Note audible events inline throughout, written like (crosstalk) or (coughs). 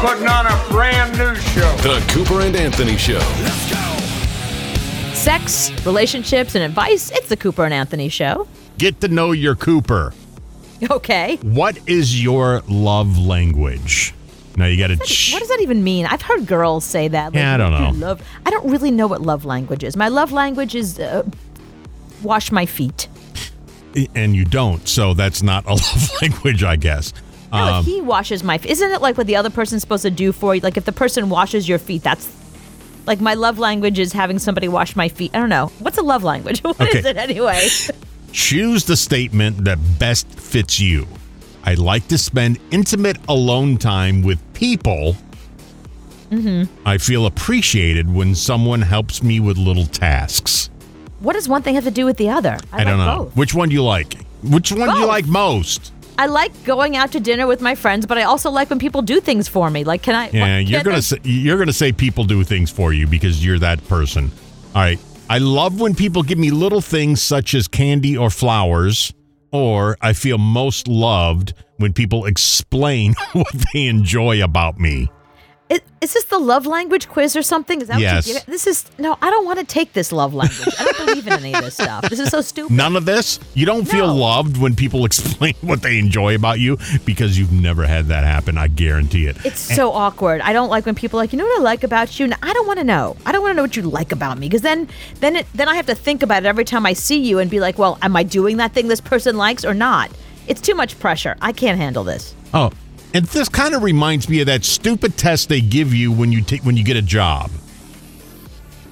putting on a brand new show. The Cooper and Anthony Show. Sex, relationships, and advice. It's the Cooper and Anthony show. Get to know your Cooper. Okay. What is your love language? Now you got to. Ch- What does that even mean? I've heard girls say that. Yeah, I don't you know. Love. I don't really know what love language is. My love language is uh, wash my feet. and you don't, so that's not a (laughs) love language, I guess. No, Um, he washes my feet, isn't it like what the other person's supposed to do for you? Like if the person washes your feet, that's like my love language is having somebody wash my feet. I don't know. What's a love language? (laughs) What is Okay. it anyway? choose the statement that best fits you. I like to spend intimate alone time with people. Mm-hmm. I feel appreciated when someone helps me with little tasks. What does one thing have to do with the other? I, don't know. both. Which one do you like? Which one do you like most? I like going out to dinner with my friends, but I also like when people do things for me. Like, can I? Yeah, what- you're gonna I- say, you're gonna say people do things for you because you're that person. All right. I love when people give me little things such as candy or flowers, or I feel most loved when people explain (laughs) what they enjoy about me. Is, is this the love language quiz or something? Is that Yes. what you get? This is no. I don't want to take this love language. I don't believe in any of this stuff. This is so stupid. None of this. You don't feel No. loved when people (laughs) explain what they enjoy about you because you've never had that happen. I guarantee it. It's so awkward. I don't like when people are like, you know what I like about you. And I don't want to know. I don't want to know what you like about me because then, then, it, then I have to think about it every time I see you and be like, well, am I doing that thing this person likes or not? It's too much pressure. I can't handle this. Oh, and this kind of reminds me of that stupid test they give you when you take when you get a job.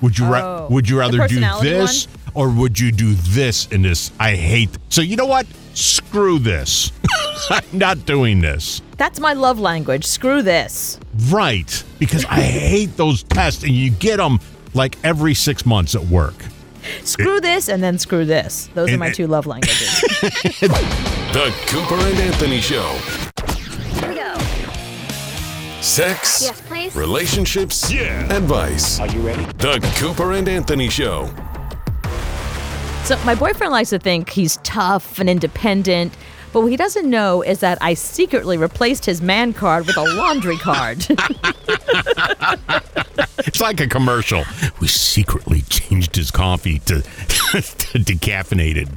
Would you ra- Oh, would you rather do personality this or would you do this in this? I hate. So you know what? Screw this. (laughs) I'm not doing this. That's my love language. Screw this. Right, because I hate those tests, and you get them like every six months at work. Screw this and then screw this. Those are And- my two love languages. (laughs) The Cooper and Anthony Show. Here we go. Sex, Yes, please. relationships, yeah. advice. Are you ready? The Cooper and Anthony Show. So my boyfriend likes to think he's tough and independent, but what he doesn't know is that I secretly replaced his man card with a laundry card. (laughs) It's like a commercial. We secretly changed his coffee to, (laughs) to decaffeinated.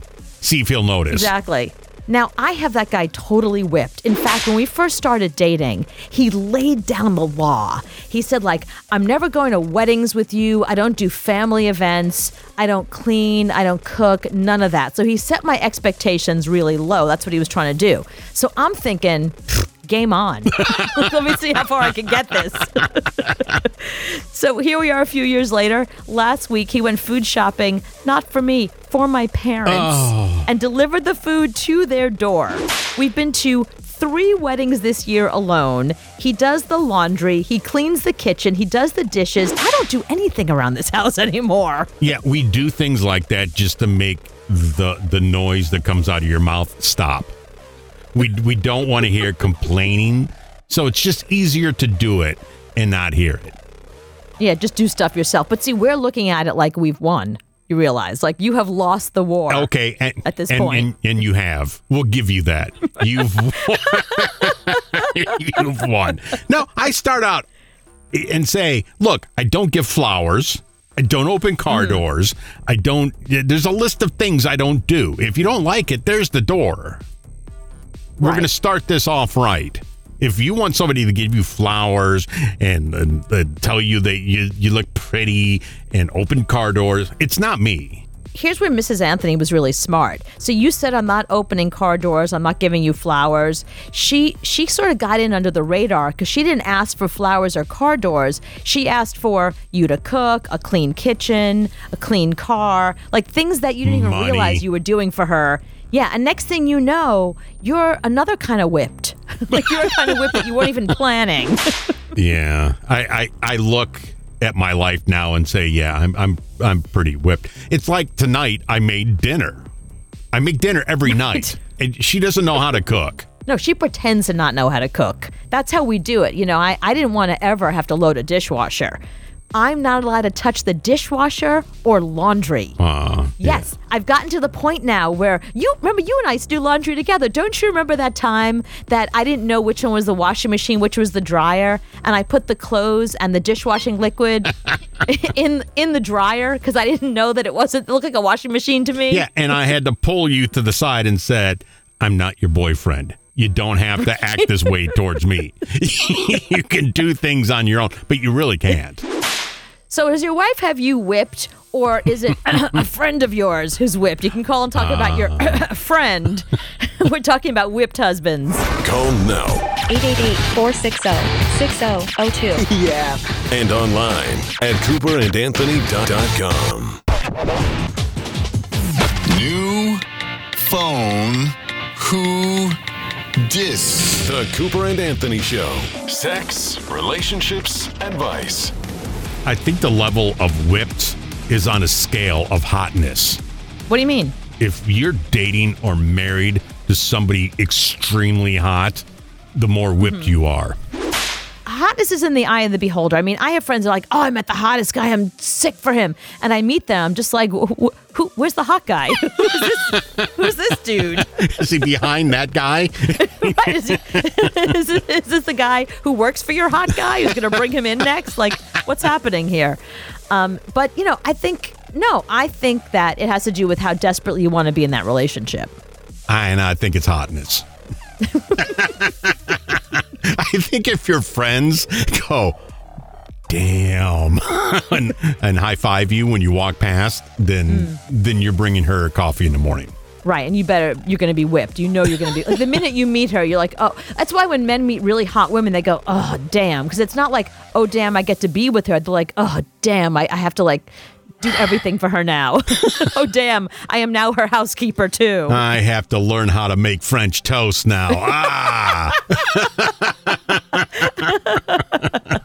See if he'll notice. exactly. Now, I have that guy totally whipped. In fact, when we first started dating, he laid down the law. He said, like, I'm never going to weddings with you. I don't do family events. I don't clean. I don't cook. None of that. So he set my expectations really low. That's what he was trying to do. So I'm thinking, "Pfft, game on. (laughs) Let me see how far I can get this. (laughs) So here we are a few years later. Last week, he went food shopping, not for me, for my parents, oh. and delivered the food to their door. We've been to three weddings this year alone. He does the laundry, he cleans the kitchen, he does the dishes. I don't do anything around this house (laughs) anymore. Yeah, we do things like that just to make the the noise that comes out of your mouth stop. We we don't want to hear complaining, so it's just easier to do it and not hear it. Yeah, just do stuff yourself. But see, we're looking at it like we've won. You realize, like you have lost the war. Okay, and, At this and, and, and you have. We'll give you that. (laughs) You've (laughs) you've won. No, I start out and say, look, I don't give flowers. I don't open car Mm-hmm. doors. I don't. There's a list of things I don't do. If you don't like it, there's the door. We're Right. going to start this off right. If you want somebody to give you flowers and, and, uh, tell you that you, you look pretty and open car doors, it's not me. here's where Mrs. Anthony was really smart. So you said I'm not opening car doors, I'm not giving you flowers. She she sort of got in under the radar because she didn't ask for flowers or car doors. She asked for you to cook, a clean kitchen, a clean car, like things that you didn't even Money. realize you were doing for her. Yeah, and next thing you know, you're another kind of whipped. (laughs) like you're a kind of whip that you weren't even (laughs) planning. Yeah, I, I I look at my life now and say, yeah, I'm I'm I'm pretty whipped. It's like tonight I made dinner. I make dinner every night, and she doesn't know how to cook. No, she pretends to not know how to cook. That's how we do it. You know, I, I didn't want to ever have to load a dishwasher. I'm not allowed to touch the dishwasher or laundry. Uh, Yes, I've gotten to the point now where you remember you and I used to do laundry together. Don't you remember that time that I didn't know which one was the washing machine, which was the dryer, and I put the clothes and the dishwashing liquid (laughs) (laughs) in in the dryer because I didn't know that it wasn't it looked like a washing machine to me. Yeah, and I had to pull you to the side and said, "I'm not your boyfriend. You don't have to act this way (laughs) towards me. you can do things on your own, but you really can't." So does your wife have you whipped, or is it (coughs) a friend of yours who's whipped? You can call and talk about your uh. (coughs) friend. (laughs) We're talking about whipped husbands. Call now 888-460-6002. (laughs) yeah. and online at cooperandanthony.com. New phone. Who dis? The Cooper and Anthony Show. Sex, relationships, advice. I think the level of whipped is on a scale of hotness. What do you mean? If you're dating or married to somebody extremely hot, the more whipped hmm. you are. Hotness is in the eye of the beholder. I mean, I have friends that are like, "Oh, I met the hottest guy. I'm sick for him." And I meet them, just like, wh- wh- "Who? Where's the hot guy? (laughs) Who's this? Who's this dude? (laughs) Is he behind that guy? (laughs) Right? Is, he, is, this, is this the guy who works for your hot guy? Who's going to bring him in next? Like, what's happening here?" Um, but you know, I think no, I think that it has to do with how desperately you want to be in that relationship. and I think it's hotness. (laughs) I think if your friends go, damn, (laughs) and, and high five you when you walk past, then hmm. then you're bringing her coffee in the morning. Right, and you better you're going to be whipped. You know you're going to be like the minute you meet her, you're like, oh. That's why when men meet really hot women, they go, oh damn, because it's not like, oh damn, I get to be with her. They're like, oh damn, I, I have to like do everything for her now. (laughs) oh damn, I am now her housekeeper too. I have to learn how to make French toast now. Ah, (laughs)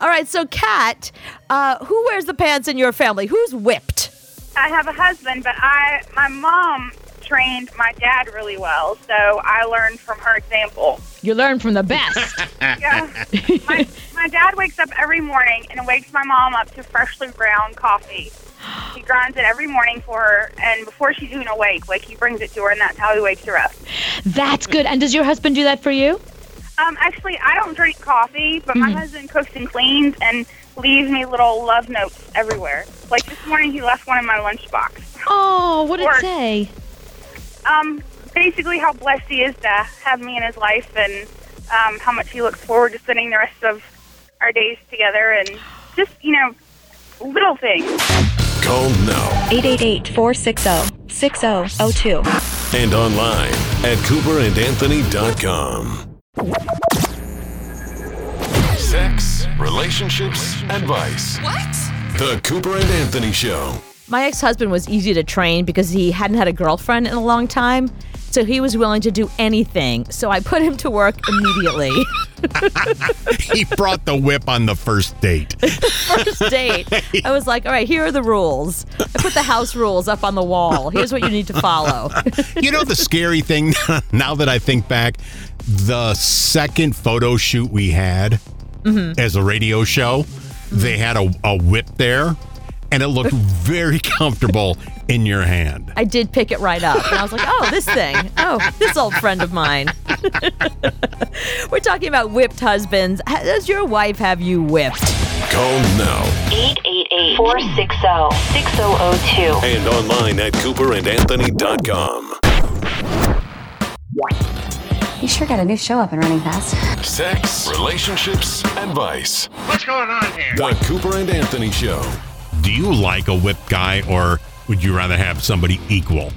All right, so Kat, uh, who wears the pants in your family? Who's whipped? I have a husband, but I my mom trained my dad really well, so I learned from her example. You learn from the best. (laughs) Yeah. my, my dad wakes up every morning and wakes my mom up to freshly ground coffee. He grinds it every morning for her, and before she's even awake, like he brings it to her, and that's how he wakes her up. That's good. And does your husband do that for you? Um, actually, I don't drink coffee, but my husband cooks and cleans and leaves me little love notes everywhere. Like this morning, he left one in my lunchbox. Oh, what did Or- it say? Um, basically, how blessed he is to have me in his life, and um, how much he looks forward to spending the rest of our days together, and just you know, little things. Call now 888-460-6002. and online at cooperandanthony.com. Sex, relationships, advice. What? The Cooper and Anthony Show. My ex husband was easy to train because he hadn't had a girlfriend in a long time. So he was willing to do anything. So I put him to work immediately. (laughs) he brought the whip on the first date. (laughs) First date. I was like, all right, here are the rules. I put the house rules up on the wall. Here's what you need to follow. (laughs) You know the scary thing now that I think back, the second photo shoot we had mm-hmm. as a radio show, they had a, a whip there and it looked (laughs) very comfortable in your hand. I did pick it right up. And I was like, oh, this thing. Oh, this old friend of mine. (laughs) We're talking about whipped husbands. Does your wife have you whipped? Call now 888-460-6002. and online at cooperandanthony.com. You sure got a new show up and running fast. Sex, relationships, advice. What's going on here? The Cooper and Anthony Show. Do you like a whipped guy or would you rather have somebody equal?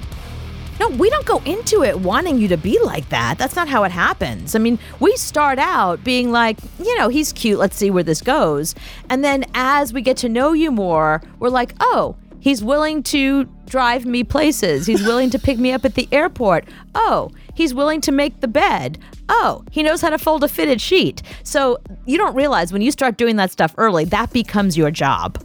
No, we don't go into it wanting you to be like that. That's not how it happens. I mean, we start out being like, you know, he's cute. Let's see where this goes. And then as we get to know you more, we're like, oh, he's willing to drive me places. He's (laughs) willing to pick me up at the airport. Oh, he's willing to make the bed. Oh, he knows how to fold a fitted sheet. So you don't realize when you start doing that stuff early, that becomes your job.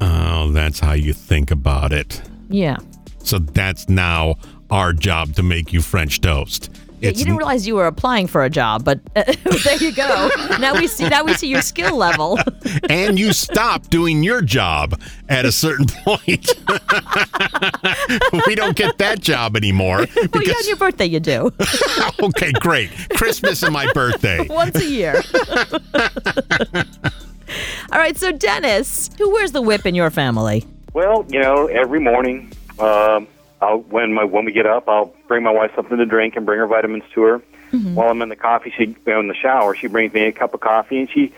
Oh, that's how you think about it. Yeah. So that's now our job to make you French toast. Yeah, you didn't realize you were applying for a job, but uh, (laughs) there you go. now we see now we see your skill level. (laughs) and you stop doing your job at a certain (laughs) point. we don't get that job anymore. well, yeah, Because, on your birthday you do okay, great. Christmas and my birthday. once a year. (laughs) All right, so Dennis, who wears the whip in your family? Well, you know, every morning, um, I'll, when my when we get up, I'll bring my wife something to drink and bring her vitamins to her. While I'm in the coffee, she you know, in the shower, she brings me a cup of coffee, and she,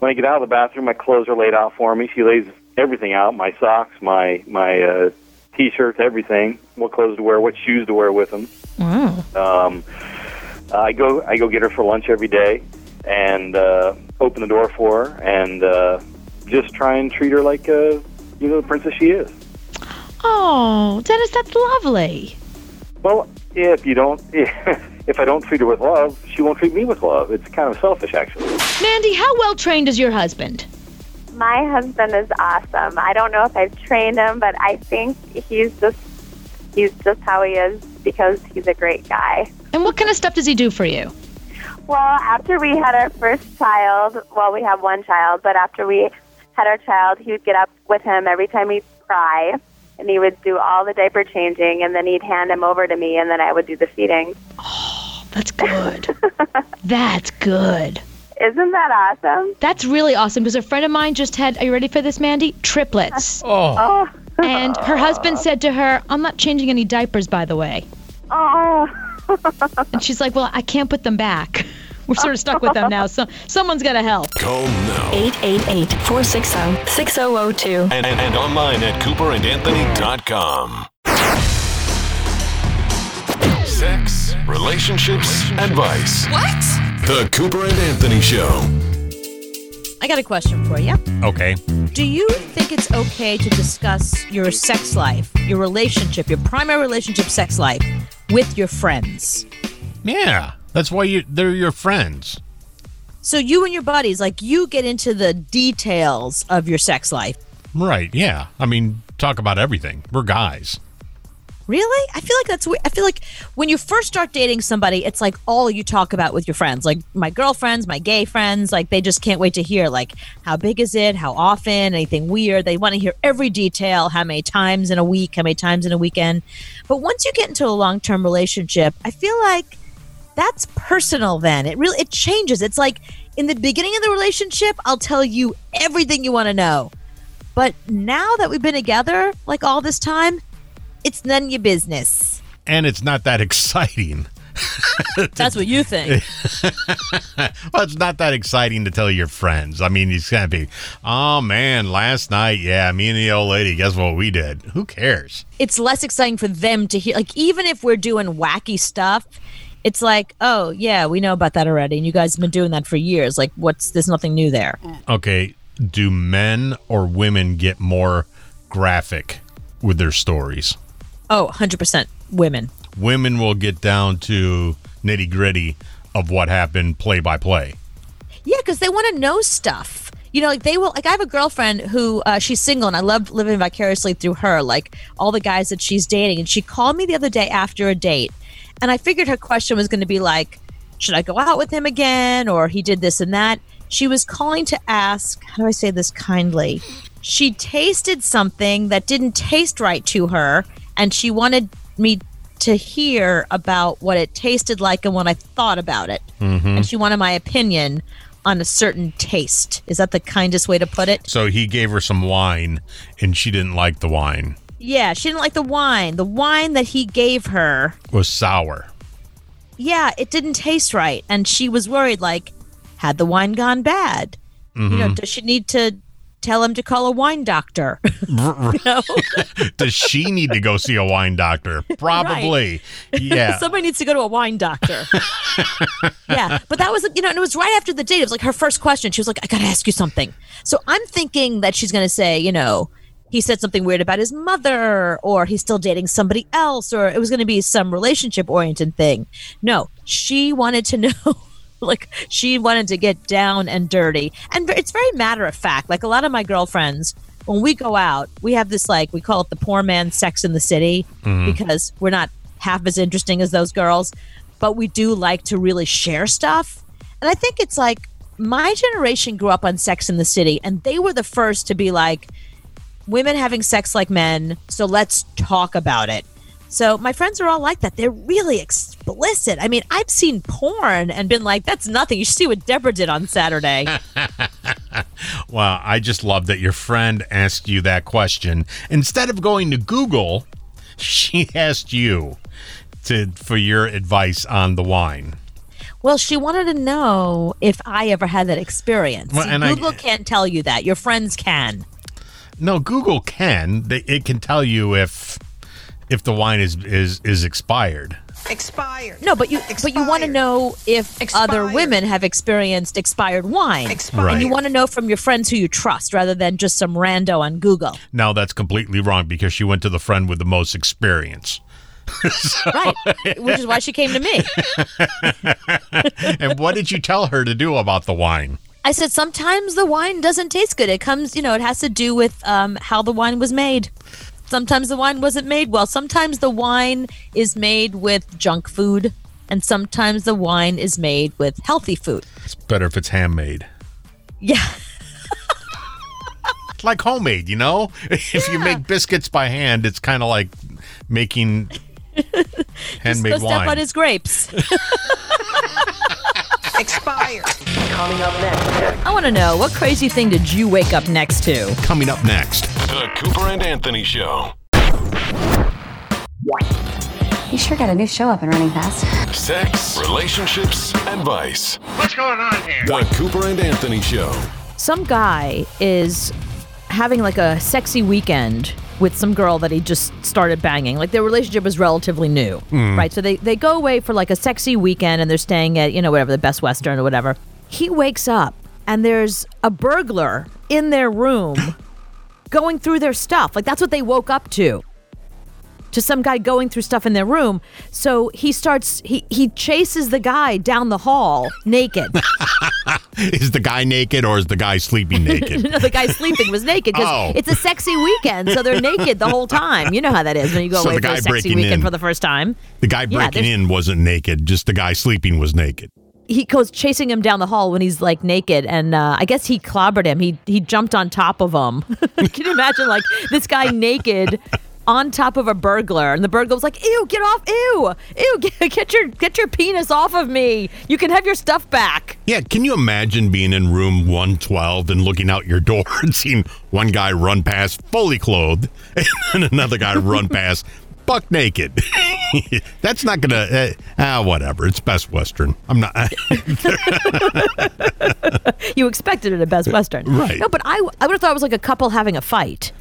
when I get out of the bathroom, my clothes are laid out for me. She lays everything out: my socks, my my uh, t-shirts, everything, what clothes to wear, what shoes to wear with them. Wow. Um, I go I go get her for lunch every day, and uh, open the door for her, and uh, just try and treat her like uh, you know the princess she is. Oh, Dennis, that's lovely. Well, if you don't, (laughs) if I don't treat her with love, she won't treat me with love. It's kind of selfish, actually. Mandy, how well trained is your husband? My husband is awesome. I don't know if I've trained him, but I think he's just he's just how he is because he's a great guy. And what kind of stuff does he do for you? Well, after we had our first child, well, we have one child, but after we had our child, he would get up with him every time he'd cry, and he would do all the diaper changing, and then he'd hand him over to me, and then I would do the feeding. Oh, That's good. (laughs) That's good. Isn't that awesome? That's really awesome because a friend of mine just had, are you ready for this, Mandy? Triplets. (laughs) Oh. oh, And her husband said to her, I'm not changing any diapers, by the way. oh. And she's like, Well, I can't put them back. (laughs) We're sort of stuck with them now, so someone's got to help. Call now 888 460 6002. and, and, and online at cooperandanthony.com. Sex, relationships, advice. What? The Cooper and Anthony Show. I got a question for you. Okay. Do you think it's okay to discuss your sex life, your relationship, your primary relationship sex life with your friends? Yeah. That's why you they're your friends. So you and your buddies, like you get into the details of your sex life. Right. Yeah. I mean, talk about everything. We're guys. Really? I feel like that's weird. I feel like when you first start dating somebody, it's like all you talk about with your friends. Like my girlfriends, my gay friends, like they just can't wait to hear like how big is it, how often, anything weird. They want to hear every detail, how many times in a week, how many times in a weekend. But once you get into a long-term relationship, I feel like that's personal then. It really it changes. It's like in the beginning of the relationship, I'll tell you everything you want to know. But now that we've been together like all this time, it's none of your business. And it's not that exciting. That's what you think. (laughs) well, it's not that exciting to tell your friends. I mean, it's gonna be, oh man, last night, yeah, me and the old lady, guess what we did? Who cares? it's less exciting for them to hear. Like, even if we're doing wacky stuff, it's like, oh, yeah, we know about that already. And you guys have been doing that for years. Like, what's, there's nothing new there. Okay, do men or women get more graphic with their stories? Oh, 100% women. Women will get down to nitty gritty of what happened play by play. Yeah, because they want to know stuff. You know, like they will. Like I have a girlfriend who uh, she's single, and I love living vicariously through her. Like all the guys that she's dating, and she called me the other day after a date, and I figured her question was going to be like, "Should I go out with him again?" or "He did this and that." She was calling to ask, how do I say this kindly? She tasted something that didn't taste right to her, and she wanted me to hear about what it tasted like and what I thought about it. Mm-hmm. And she wanted my opinion on a certain taste. Is that the kindest way to put it? So he gave her some wine and she didn't like the wine. Yeah, she didn't like the wine. The wine that he gave her, was sour. yeah, it didn't taste right. And she was worried like, had the wine gone bad? You know, mm-hmm. does she need to tell him to call a wine doctor? (laughs) (laughs) Does she need to go see a wine doctor? (laughs) Probably. Yeah. Somebody needs to go to a wine doctor. yeah, but that was, you know, and it was right after the date. It was like her first question. She was like, I got to ask you something. So I'm thinking that she's going to say, you know, he said something weird about his mother, or he's still dating somebody else, or it was going to be some relationship oriented thing. No, she wanted to know. (laughs) like she wanted to get down and dirty and it's very matter of fact like a lot of my girlfriends when we go out we have this like we call it the poor man sex in the city mm-hmm. because we're not half as interesting as those girls but we do like to really share stuff. And I think it's like my generation grew up on Sex in the City, and they were the first to be like, women having sex like men, so let's talk about it. So my friends are all like that. They're really explicit. I mean, I've seen porn and been like, that's nothing. You should see what Deborah did on Saturday. (laughs) Well, I just love that your friend asked you that question. Instead of going to Google, (laughs) she asked you to for your advice on the wine. well, she wanted to know if I ever had that experience. Well, See, and I- Google can't tell you that. Your friends can. No, Google can. It can tell you if if the wine is is is expired. Expired. No, but you but you want to know if other women have experienced expired wine. Expired. And you want to know from your friends who you trust rather than just some rando on Google. Now that's completely wrong because she went to the friend with the most experience. (laughs) Right. Which is why she came to me. (laughs) and what did you tell her to do about the wine? I said sometimes the wine doesn't taste good. It comes, you know, it has to do with um, how the wine was made. Sometimes the wine wasn't made well. Sometimes the wine is made with junk food, and sometimes the wine is made with healthy food. It's better if it's handmade. Yeah. It's like homemade, you know? (laughs) If you make biscuits by hand, it's kind of like making (laughs) handmade Go step on his grapes. (laughs) Expired. Coming up next. I want to know what crazy thing did you wake up next to? Coming up next. The Cooper and Anthony Show. You sure got a new show up and running fast. Sex, relationships, advice. What's going on here? The Cooper and Anthony Show. Some guy is having like a sexy weekend with some girl that he just started banging. Like their relationship was relatively new, mm. right? So they they go away for like a sexy weekend and they're staying at, you know, whatever, the Best Western or whatever. He wakes up and there's a burglar in their room (laughs) going through their stuff. Like that's what they woke up to. To some guy going through stuff in their room. So he starts he he chases the guy down the hall naked. (laughs) Is the guy naked or is the guy sleeping naked? (laughs) no, the guy sleeping was naked because Oh. it's a sexy weekend, so they're naked the whole time. You know how that is when you go So away the for a sexy weekend in. for the first time. The guy breaking there's- in wasn't naked, just the guy sleeping was naked. He goes chasing him down the hall when he's like naked, and uh, I guess he clobbered him. He he jumped on top of him. (laughs) Can you imagine like this guy naked? On top of a burglar, and the burglar was like, "Ew, get off! Ew, ew, (laughs) get, get your get your penis off of me! You can have your stuff back." Yeah, can you imagine being in room 112 and looking out your door (laughs) and seeing one guy run past fully clothed (laughs) and another guy run past buck naked? That's not gonna. Uh, ah, whatever. It's Best Western. I'm not. You expected it at Best Western, Right. No, but I I would have thought it was like a couple having a fight.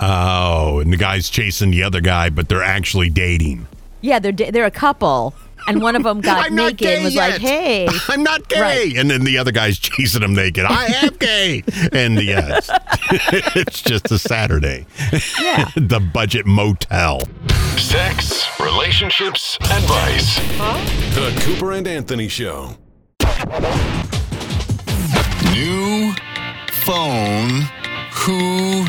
Oh, and the guy's chasing the other guy, but they're actually dating. Yeah, they're they're a couple, and one of them got (laughs) I'm not naked gay and was yet. like, "Hey, (laughs) I'm not gay. Right. And then the other guy's (laughs) chasing him naked. I am gay. And yeah, uh, it's, it's just a Saturday. Yeah. the budget motel. Sex, relationships, and vice. The Cooper and Anthony Show. New phone. Who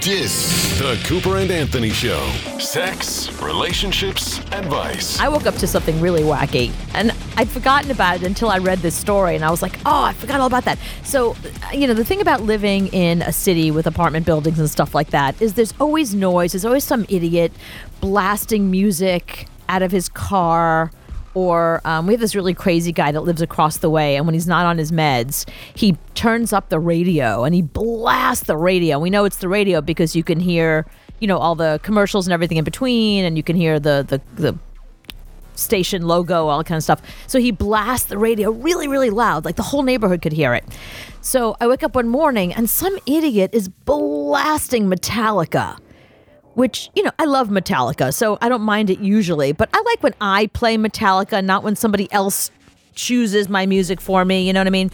dis? The Cooper and Anthony Show. Sex, relationships, advice. I woke up to something really wacky, and I'd forgotten about it until I read this story, and I was like, oh, I forgot all about that. So, you know, the thing about living in a city with apartment buildings and stuff like that is there's always noise. There's always some idiot blasting music out of his car. Or um, we have this really crazy guy that lives across the way, and when he's not on his meds, he turns up the radio and he blasts the radio. We know it's the radio because you can hear, you know, all the commercials and everything in between, and you can hear the the, the station logo, all kind of stuff. So he blasts the radio really, really loud, like the whole neighborhood could hear it. So I wake up one morning and some idiot is blasting Metallica, which, you know, I love Metallica, so I don't mind it usually, but I like when I play Metallica, not when somebody else chooses my music for me, you know what I mean?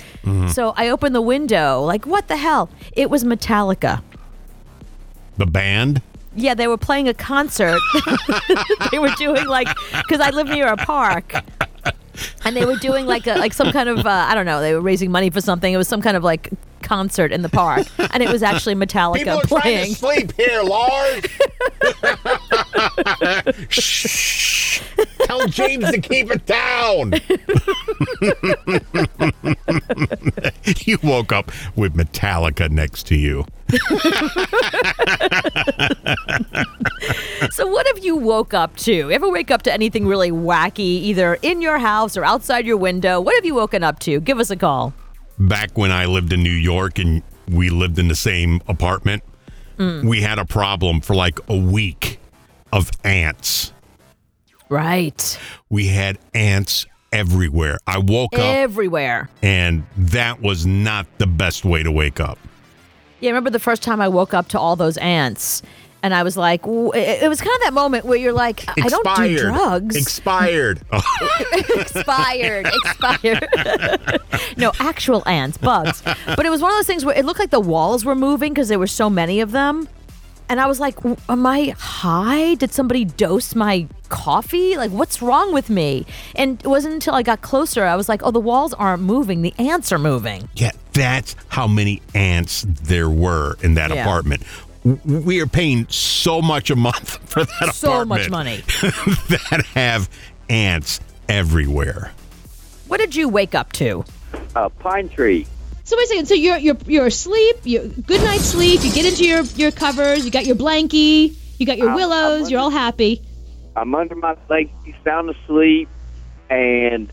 So I open the window, like, what the hell? It was Metallica. The band? Yeah, they were playing a concert. (laughs) they were doing like because I live near a park, and they were doing like a like some kind of uh, I don't know. They were raising money for something. It was some kind of like concert in the park, (laughs) and it was actually Metallica People are trying playing. to sleep here, Lars. Shh. (laughs) Tell James to keep it down. (laughs) you woke up with Metallica next to you. So, what have you woke up to? Ever wake up to anything really wacky, either in your house or outside your window? What have you woken up to? Give us a call. Back when I lived in New York and we lived in the same apartment, Mm. we had a problem for like a week of ants. Right. We had ants everywhere. I woke up Everywhere. and that was not the best way to wake up. Yeah, I remember the first time I woke up to all those ants. And I was like, w- it it was kind of that moment where you're like, I don't do drugs. Expired. (laughs) Oh. expired, expired. (laughs) no, actual ants, bugs. But it was one of those things where it looked like the walls were moving because there were so many of them. And I was like, "W- am I high? Did somebody dose my coffee? Like, what's wrong with me? And it wasn't until I got closer, I was like, oh, the walls aren't moving. The ants are moving. Yeah, that's how many ants there were in that Yeah. apartment. W- We are paying so much a month (laughs) for that So much money. (laughs) that have ants everywhere. What did you wake up to? A pine tree. So wait a second. So you're you're you're asleep. You good night's sleep. You get into your your covers. You got your blankie. You got your I'm- willows. I'm you're all happy. I'm under my blanket, sound asleep, and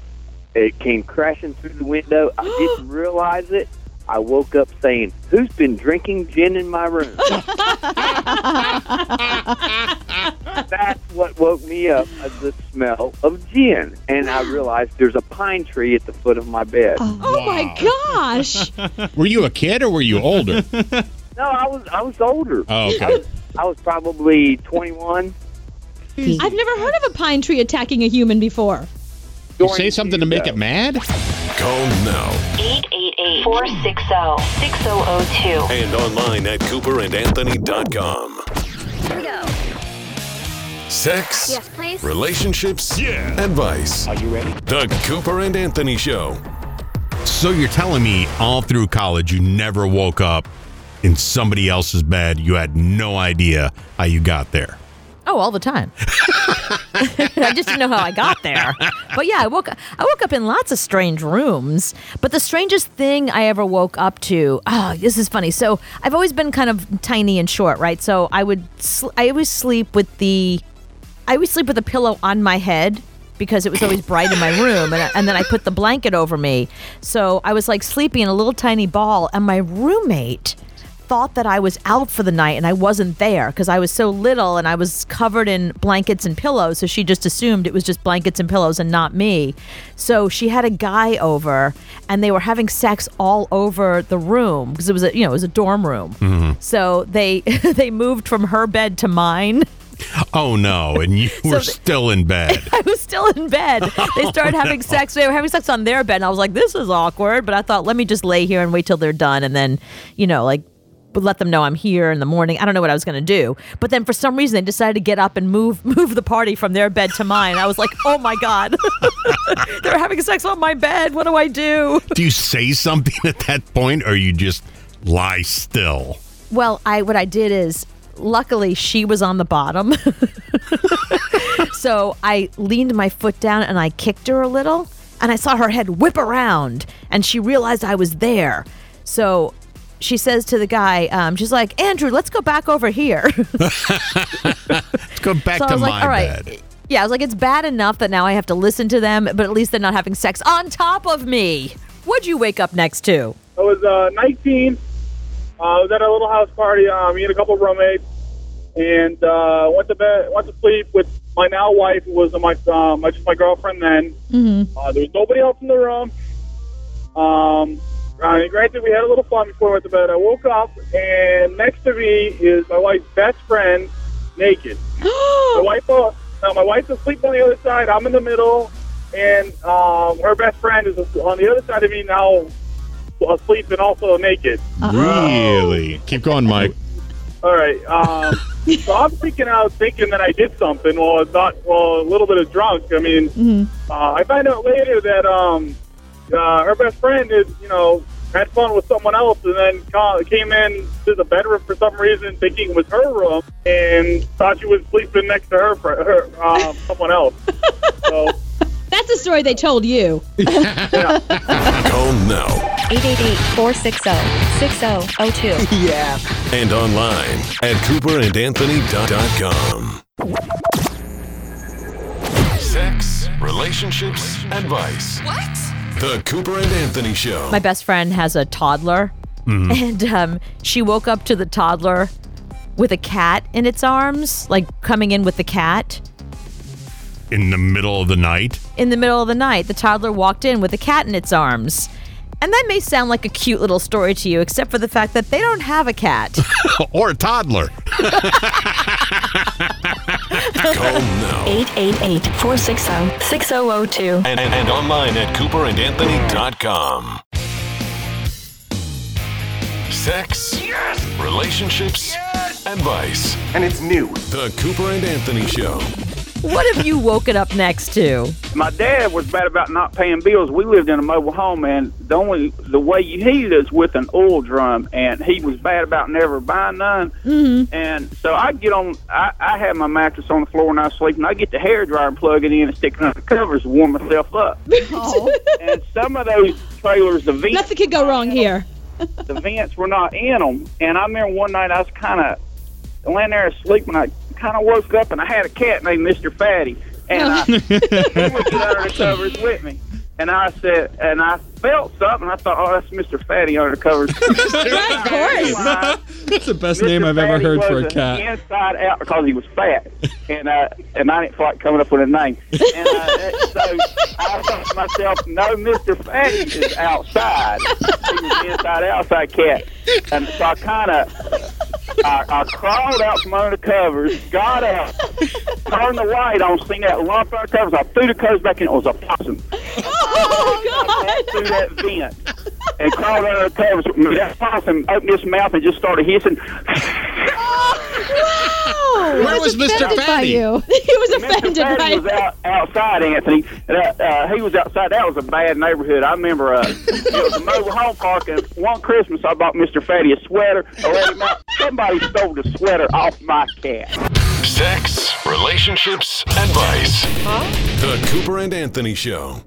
it came crashing through the window. I (gasps) didn't realize it. I woke up saying, "Who's been drinking gin in my room?" (laughs) That's what woke me up, uh, the smell of gin, and I (gasps) realized there's a pine tree at the foot of my bed. Oh my gosh! (laughs) Were you a kid or were you older? No, I was I was older. Oh, okay. I was, I was probably 21. I've never heard of a pine tree attacking a human before. You say something to make it mad? Call now 888 460 6002. and online at cooperandanthony.com. Here we go. Sex, Yes, please. relationships, yeah. advice. Are you ready? The Cooper and Anthony Show. So you're telling me all through college you never woke up in somebody else's bed. You had no idea how you got there. Oh, all the time. (laughs) I just didn't know how I got there. But yeah, I woke I woke up in lots of strange rooms. But the strangest thing I ever woke up to, oh, this is funny. So I've always been kind of tiny and short, right? So I would sl- I always sleep with the I always sleep with a pillow on my head because it was always bright in my room and, and then I put the blanket over me. So I was like sleeping in a little tiny ball and my roommate thought that I was out for the night and I wasn't there because I was so little and I was covered in blankets and pillows. So she just assumed it was just blankets and pillows and not me. So she had a guy over and they were having sex all over the room because it was a you know it was a dorm room. Mm-hmm. So they (laughs) they moved from her bed to mine. Oh no, and you (laughs) were still in bed. (laughs) I was still in bed. They started having sex. They were having sex on their bed, and I was like, "This is awkward." But I thought, let me just lay here and wait till they're done, and then, you know, like let them know I'm here in the morning. I don't know what I was going to do, but then for some reason they decided to get up and move (laughs) move the party from their bed to mine. I was like, "Oh my god, (laughs) they're having sex on my bed. What do I do?" Do you say something at that point or you just lie still? Well, I what I did is luckily she was on the bottom. (laughs) so I leaned my foot down and I kicked her a little and I saw her head whip around and she realized I was there. So she says to the guy, um, she's like, Andrew, let's go back over here. (laughs) Let's go back so I to was my like, all right. bed. Yeah, I was like, it's bad enough that now I have to listen to them, but at least they're not having sex on top of me. What'd you wake up next to? I was uh, 19. Uh, I was at a little house party. Uh, me and a couple of roommates, and uh, went to bed. Went to sleep with my now wife, who was my uh, my just my girlfriend then. Mm-hmm. Uh, there was nobody else in the room. Um, uh, granted, we had a little fun before we went to bed. I woke up, and next to me is my wife's best friend, naked. (gasps) my wife, uh, uh, my wife's asleep on the other side. I'm in the middle, and um, her best friend is on the other side of me now, asleep and also naked. Really? Keep going, Mike. All right. Um, (laughs) so I'm freaking out, thinking that I did something. Well, not well, a little bit of drunk. I mean, uh, I find out later that um, uh, her best friend is, you know, had fun with someone else, and then ca- came in to the bedroom for some reason, thinking it was her room, and thought she was sleeping next to her, fr- her um, someone else. So (laughs) That's the story they told you. (laughs) Call now 888-460-6002. (laughs) Yeah. and online at cooperandanthony.com. Sex, relationships, advice. What? The Cooper and Anthony Show. My best friend has a toddler, Mhm. and um, she woke up to the toddler with a cat in its arms, like coming in with the cat. In the middle of the night. In the middle of the night, the toddler walked in with a cat in its arms. And that may sound like a cute little story to you, except for the fact that they don't have a cat. (laughs) or a toddler. (laughs) Call now 888-460-6002. and, and, and online at cooperandanthony.com. Sex, relationships, advice. And it's new. The Cooper and Anthony Show. What have you woken up next to? My dad was bad about not paying bills. We lived in a mobile home, and the only the way you heated it is with an oil drum, and he was bad about never buying none. Mm-hmm. And so I get on. I, I have my mattress on the floor when I sleep, and I get the hair dryer and plug it in and stick it under the covers to warm myself up. (laughs) and some of those trailers, the vents, Nothing could go wrong here. the vents were not in them. And I remember one night I was kind of laying there asleep, and I kind of woke up, and I had a cat named Mister Fatty, and I (laughs) he was under the covers with me. And I said, and I felt something. I thought, oh, that's Mister Fatty under the covers. (laughs) of course. That's the best Mr. name I've ever heard for a cat. Inside out because he was fat, and uh, and I didn't feel like coming up with a name. And uh, so I thought to myself, no, Mister Fatty is outside. He was an inside outside cat, and so I kind of. I, I crawled out from under the covers, got out, turned the light on, seen that lump under the covers. I threw the covers back in. It was a possum. Oh, Through that vent and crawled under the covers. That possum opened his mouth and just started hissing. Oh, Where he was Mr. offended by Fatty? you. (laughs) He was offended Mr. by Fatty was out, outside, Anthony. Uh, uh, he was outside. That was a bad neighborhood. I remember uh, it was a mobile home park, and one Christmas I bought Mr. Fatty a sweater. I let him out. Somebody stole the sweater off my cat. Sex, relationships, advice. The Cooper and Anthony Show.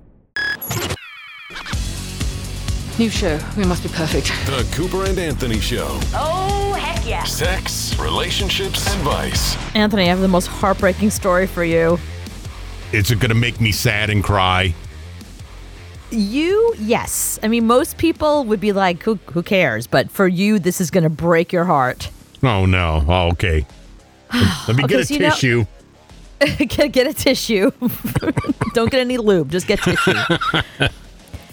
New show. We must be perfect. The Cooper and Anthony Show. Oh, heck yeah. Sex, relationships, advice. Anthony, I have the most heartbreaking story for you. Is it going to make me sad and cry? You, yes. I mean, most people would be like, who, who cares? But for you, this is going to break your heart. Oh, no. Oh, okay. (sighs) Let me Okay, get a so you know- tissue. (laughs) get, get a tissue. (laughs) Don't get any lube, just get tissue. (laughs)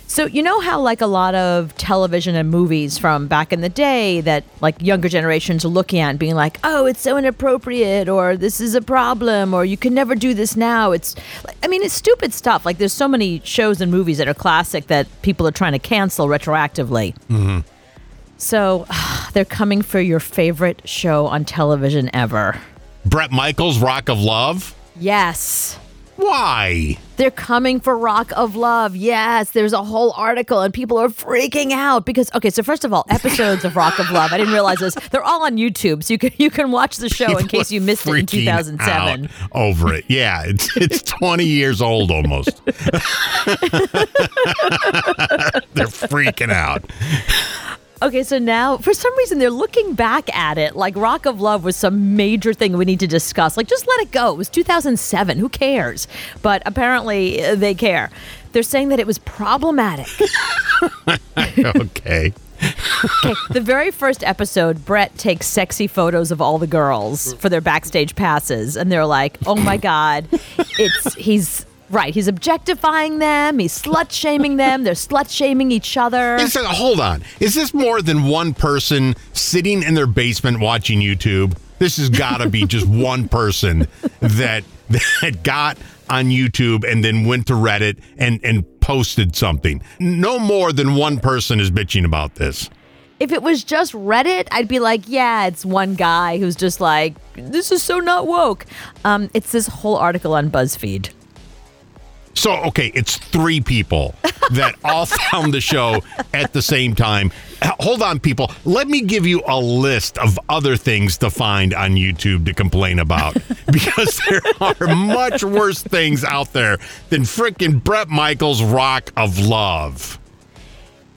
So you know how like a lot of television and movies from back in the day that like younger generations are looking at and being like, "Oh, it's so inappropriate," or "This is a problem," or "You can never do this now." It's, I mean, it's stupid stuff. Like there's so many shows and movies that are classic that people are trying to cancel retroactively. Mm-hmm. So (sighs) they're coming for your favorite show on television ever. Bret Michaels, Rock of Love. Yes. Why? They're coming for Rock of Love. Yes, there's a whole article and people are freaking out because okay, so first of all, episodes of Rock of Love, I didn't realize this. They're all on YouTube, so you can you can watch the show (laughs) in case you missed it in 2007. out over it. Yeah, it's it's 20 years old almost. (laughs) (laughs) They're freaking out. Okay, so now for some reason they're looking back at it like Rock of Love was some major thing we need to discuss. Like just let it go. It was 2007. Who cares? But apparently uh, they care. They're saying that it was problematic. (laughs) okay. Okay, the very first episode, Bret takes sexy photos of all the girls for their backstage passes, and they're like, "Oh my god, it's he's right. He's objectifying them. He's slut shaming them. They're slut shaming each other." Is hold on. Is this more than one person sitting in their basement watching YouTube? This has got to be just (laughs) one person that that got on YouTube and then went to Reddit and and posted something. No more than one person is bitching about this. If it was just Reddit, I'd be like, "Yeah, it's one guy who's just like, this is so not woke." Um, it's this whole article on BuzzFeed. So, okay, it's three people that (laughs) all found the show at the same time. Hold on, people. Let me give you a list of other things to find on YouTube to complain about (laughs) because there are much worse things out there than frickin' Bret Michaels' Rock of Love.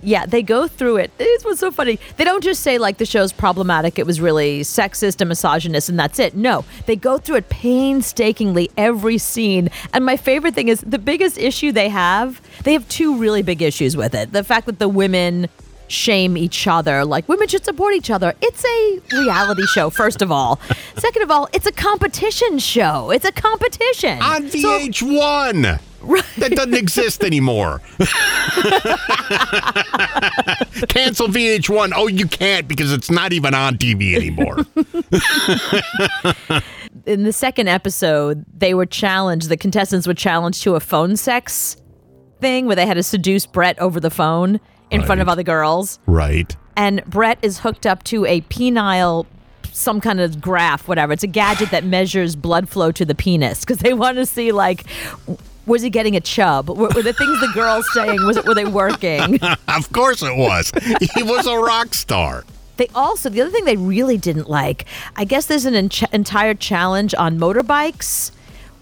Yeah, they go through it. This was so funny. They don't just say like the show's problematic, it was really sexist and misogynist, and that's it. No, they go through it painstakingly every scene. And my favorite thing is the biggest issue they have. They have two really big issues with it. The fact that the women shame each other, like women should support each other. It's a reality show, first of all. Second of all, it's a competition show. It's a competition on VH1. That doesn't exist anymore. Cancel VH1. Oh, you can't because it's not even on TV anymore. (laughs) in the second episode, they were challenged, the contestants were challenged to a phone sex thing where they had to seduce Bret over the phone in front of other girls. right. And Bret is hooked up to a penile, some kind of graph, whatever. It's a gadget that measures blood flow to the penis because they want to see, like, was he getting a chub? Were, were the things the girls saying, was it, were they working? (laughs) of course it was. He was a rock star. They also, the other thing they really didn't like, I guess there's an en- entire challenge on motorbikes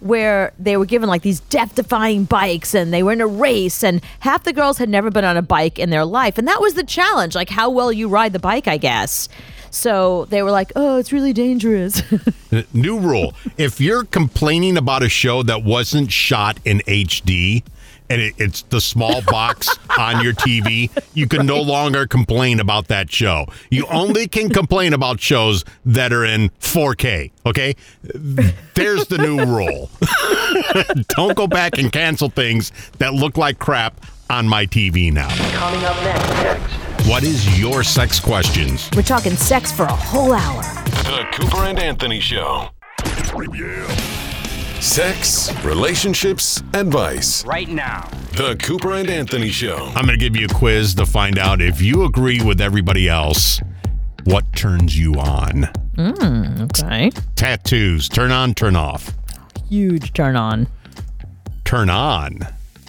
where they were given like these death defying bikes and they were in a race and half the girls had never been on a bike in their life. And that was the challenge, like how well you ride the bike, I guess. So they were like, oh, it's really dangerous. (laughs) New rule. If you're complaining about a show that wasn't shot in HD and it, it's the small box (laughs) on your TV, you can no longer complain about that show. You only can complain about shows that are in 4K, okay? There's the new rule. (laughs) Don't go back and cancel things that look like crap on my TV now. Coming up next. What is your sex questions? We're talking sex for a whole hour. The Cooper and Anthony Show. Yeah. Sex, relationships, advice. Right now. The Cooper and Anthony Show. I'm going to give you a quiz to find out if you agree with everybody else. What turns you on? Mm, okay. Tattoos, turn on, turn off. Huge turn on. Turn on.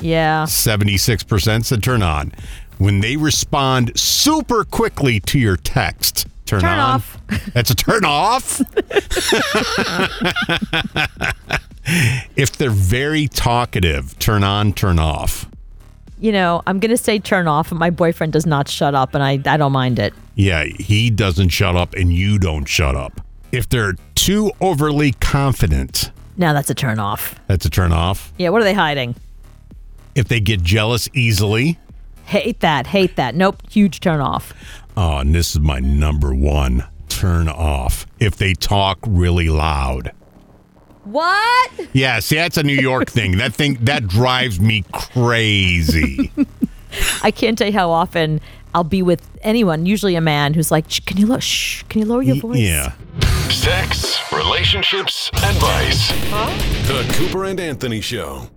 Yeah. 76% said turn on. When they respond super quickly to your text, turn, Turn on. off. (laughs) That's a turn off. if they're very talkative, turn on, turn off. You know, I'm going to say turn off, and my boyfriend does not shut up, and I, I don't mind it. Yeah, he doesn't shut up and you don't shut up. If they're too overly confident, Now that's a turn off. that's a turn off. Yeah, what are they hiding? If they get jealous easily, Hate that. Hate that. Nope. Huge turn off. oh, and this is my number one turn off. If they talk really loud. What? Yeah, see, that's a New York (laughs) thing. That thing that drives me crazy. (laughs) I can't tell you how often I'll be with anyone, usually a man, who's like, "Can you look? Shh, can you lower your voice?" yeah. Sex, relationships, advice. The Cooper and Anthony Show.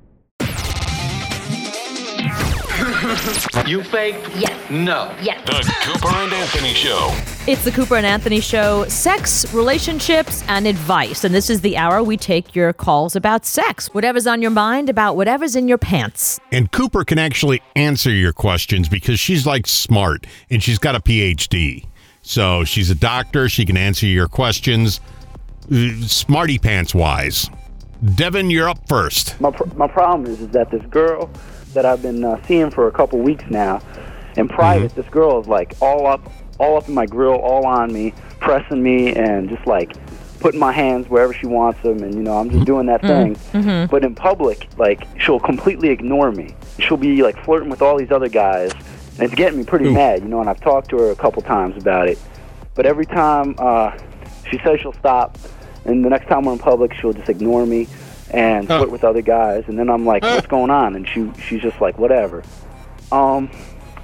You faked? Yes. No. Yes. The Cooper and Anthony Show. It's the Cooper and Anthony Show. Sex, relationships, and advice. And this is the hour we take your calls about sex. Whatever's on your mind, about whatever's in your pants. And Cooper can actually answer your questions because she's like smart and she's got a PhD. So she's a doctor. She can answer your questions, uh, smarty pants wise. Devin, you're up first. My, pr- my problem is, is that this girl that I've been uh, seeing for a couple weeks now, in private, this girl is like all up, all up in my grill, all on me, pressing me, and just like putting my hands wherever she wants them, and you know I'm just doing that thing. Mm-hmm. But in public, like she'll completely ignore me. She'll be like flirting with all these other guys, and it's getting me pretty mad, you know. And I've talked to her a couple times about it, but every time uh, she says she'll stop, and the next time we're in public, she'll just ignore me and flirt with other guys, and then I'm like, "What's going on?" And she she's just like, "Whatever." Um,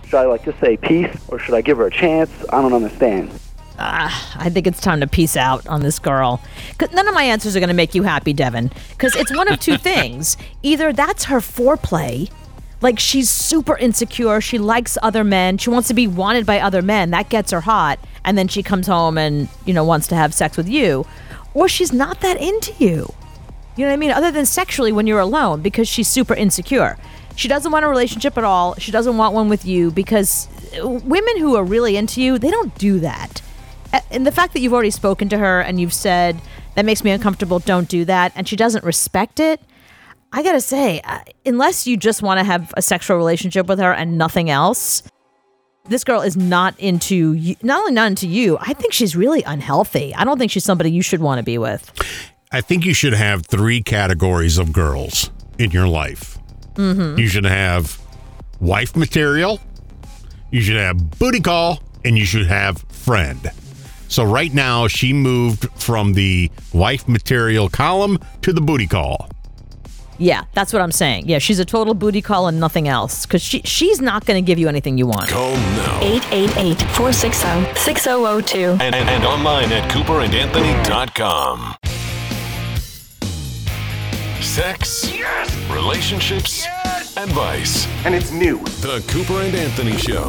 should I like just say peace, or should I give her a chance? I don't understand. Ah, I think it's time to peace out on this girl. 'Cause none of my answers are going to make you happy, Devin. Because it's one of two (laughs) things. Either that's her foreplay, like she's super insecure, she likes other men, she wants to be wanted by other men, that gets her hot, and then she comes home and, you know, wants to have sex with you. Or she's not that into you. You know what I mean? Other than sexually when you're alone because she's super insecure. She doesn't want a relationship at all. She doesn't want one with you because uh, women who are really into you, they don't do that. And the fact that you've already spoken to her and you've said, that makes me uncomfortable, don't do that, and she doesn't respect it, I gotta say, uh, unless you just want to have a sexual relationship with her and nothing else, this girl is not into you, not only not into you, I think she's really unhealthy. I don't think she's somebody you should want to be with. I think you should have three categories of girls in your life. Mm-hmm. You should have wife material, you should have booty call, and you should have friend. So right now she moved from the wife material column to the booty call. Yeah, that's what I'm saying. Yeah, she's a total booty call and nothing else because she she's not going to give you anything you want. Call now 888 460 6002. and, and, and online at cooperandanthony.com. Sex, relationships, advice. And it's new. The Cooper and Anthony Show.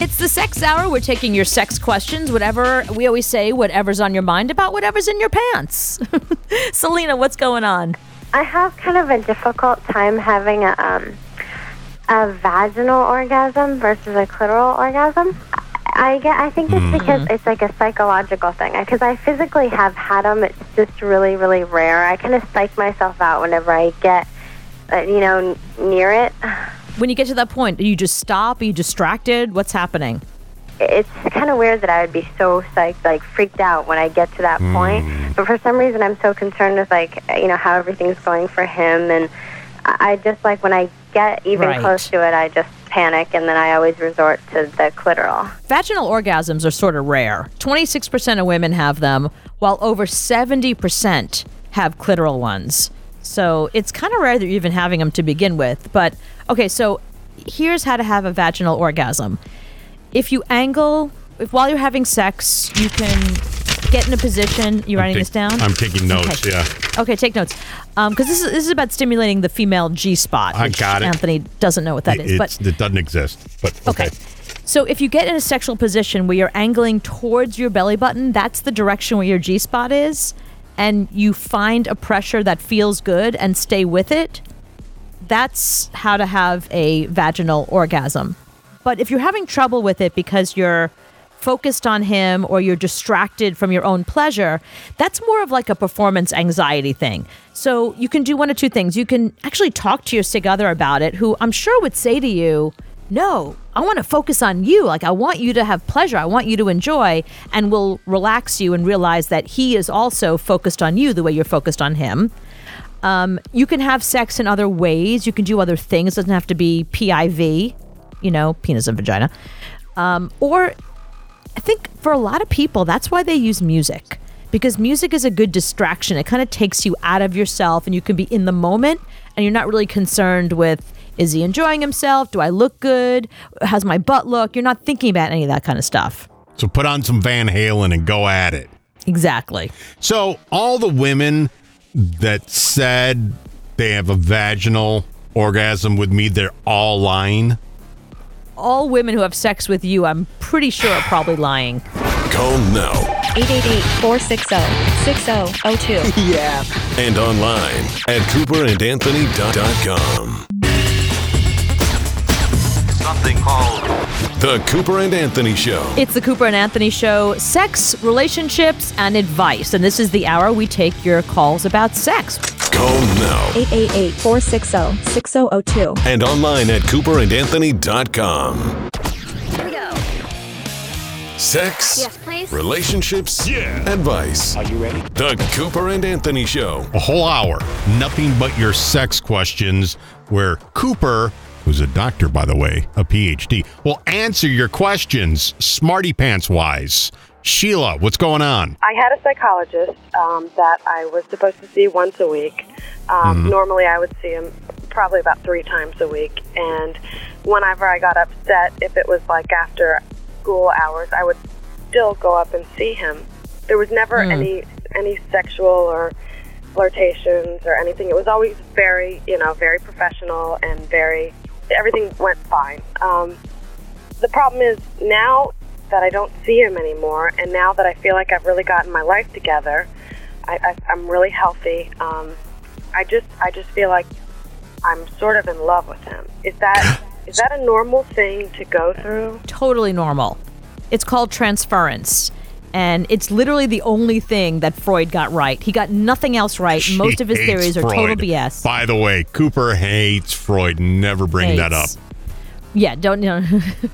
It's the sex hour. We're taking your sex questions, whatever we always say, whatever's on your mind about whatever's in your pants. (laughs) Selena, what's going on? I have kind of a difficult time having a um, a vaginal orgasm versus a clitoral orgasm. I get. I think it's because mm-hmm. it's like a psychological thing. Uh, because I physically have had them. It's just really, really rare. I kind of psych myself out whenever I get, uh, you know, n- near it. (sighs) When you get to that point, do you just stop? Are you distracted? What's happening? It's kind of weird that I would be so psyched, like freaked out when I get to that point. Mm. But for some reason, I'm so concerned with like, you know, how everything's going for him, and I I just like when I get even Right. close to it, I just panic, and then I always resort to the clitoral. Vaginal orgasms are sort of rare. 26% of women have them, while over 70% have clitoral ones. So it's kind of rare that you're even having them to begin with. But okay, so here's how to have a vaginal orgasm. If you angle, if while you're having sex, you can get in a position. You writing take- this down? I'm taking notes, Okay. yeah. Okay, take notes. Um, because this is this is about stimulating the female G spot. I got it. Anthony doesn't know what that is, It- but it doesn't exist. But okay. so if you get in a sexual position where you're angling towards your belly button, that's the direction where your G spot is, and you find a pressure that feels good and stay with it, that's how to have a vaginal orgasm. But if you're having trouble with it because you're focused on him or you're distracted from your own pleasure, that's more of like a performance anxiety thing. So you can do one of two things. You can actually talk to your sig other about it, who I'm sure would say to you, no, I want to focus on you. Like, I want you to have pleasure. I want you to enjoy, and will relax you and realize that he is also focused on you the way you're focused on him. Um, you can have sex in other ways. You can do other things. It doesn't have to be PIV, you know, penis and vagina. Um, or I think for a lot of people, that's why they use music because music is a good distraction. It kind of takes you out of yourself and you can be in the moment and you're not really concerned with is he enjoying himself? Do I look good? How's my butt look? You're not thinking about any of that kind of stuff. So put on some Van Halen and go at it. Exactly. So all the women that said they have a vaginal orgasm with me, they're all lying. All women who have sex with you, I'm pretty sure are probably lying. Call now 888 460 6002. (laughs) Yeah. and online at cooperandanthony.com. Something called The Cooper and Anthony Show. It's the Cooper and Anthony Show sex, relationships, and advice. And this is the hour we take your calls about sex. Call now 888 460 6002. and online at cooperandanthony.com. Here we go. Sex, Yes, please. relationships, advice. Are you ready? The Cooper and Anthony Show. A whole hour, nothing but your sex questions, where Cooper, who's a doctor, by the way, a PhD, will answer your questions smarty pants wise. Sheila, what's going on? I had a psychologist um, that I was supposed to see once a week. Um, Mhm. Normally, I would see him probably about three times a week. And whenever I got upset, if it was like after school hours, I would still go up and see him. There was never Hmm. any any sexual or flirtations or anything. It was always very, you know, very professional and very. Everything went fine. Um, the problem is now that I don't see him anymore, and now that I feel like I've really gotten my life together, I, I, I'm really healthy. Um, I just I just feel like I'm sort of in love with him. Is that (gasps) is that a normal thing to go through? Totally normal. It's called transference. And it's literally the only thing that Freud got right. He got nothing else right. Most of his hates theories are total BS. By the way, Cooper hates Freud. Never bring that up. Yeah, don't you know.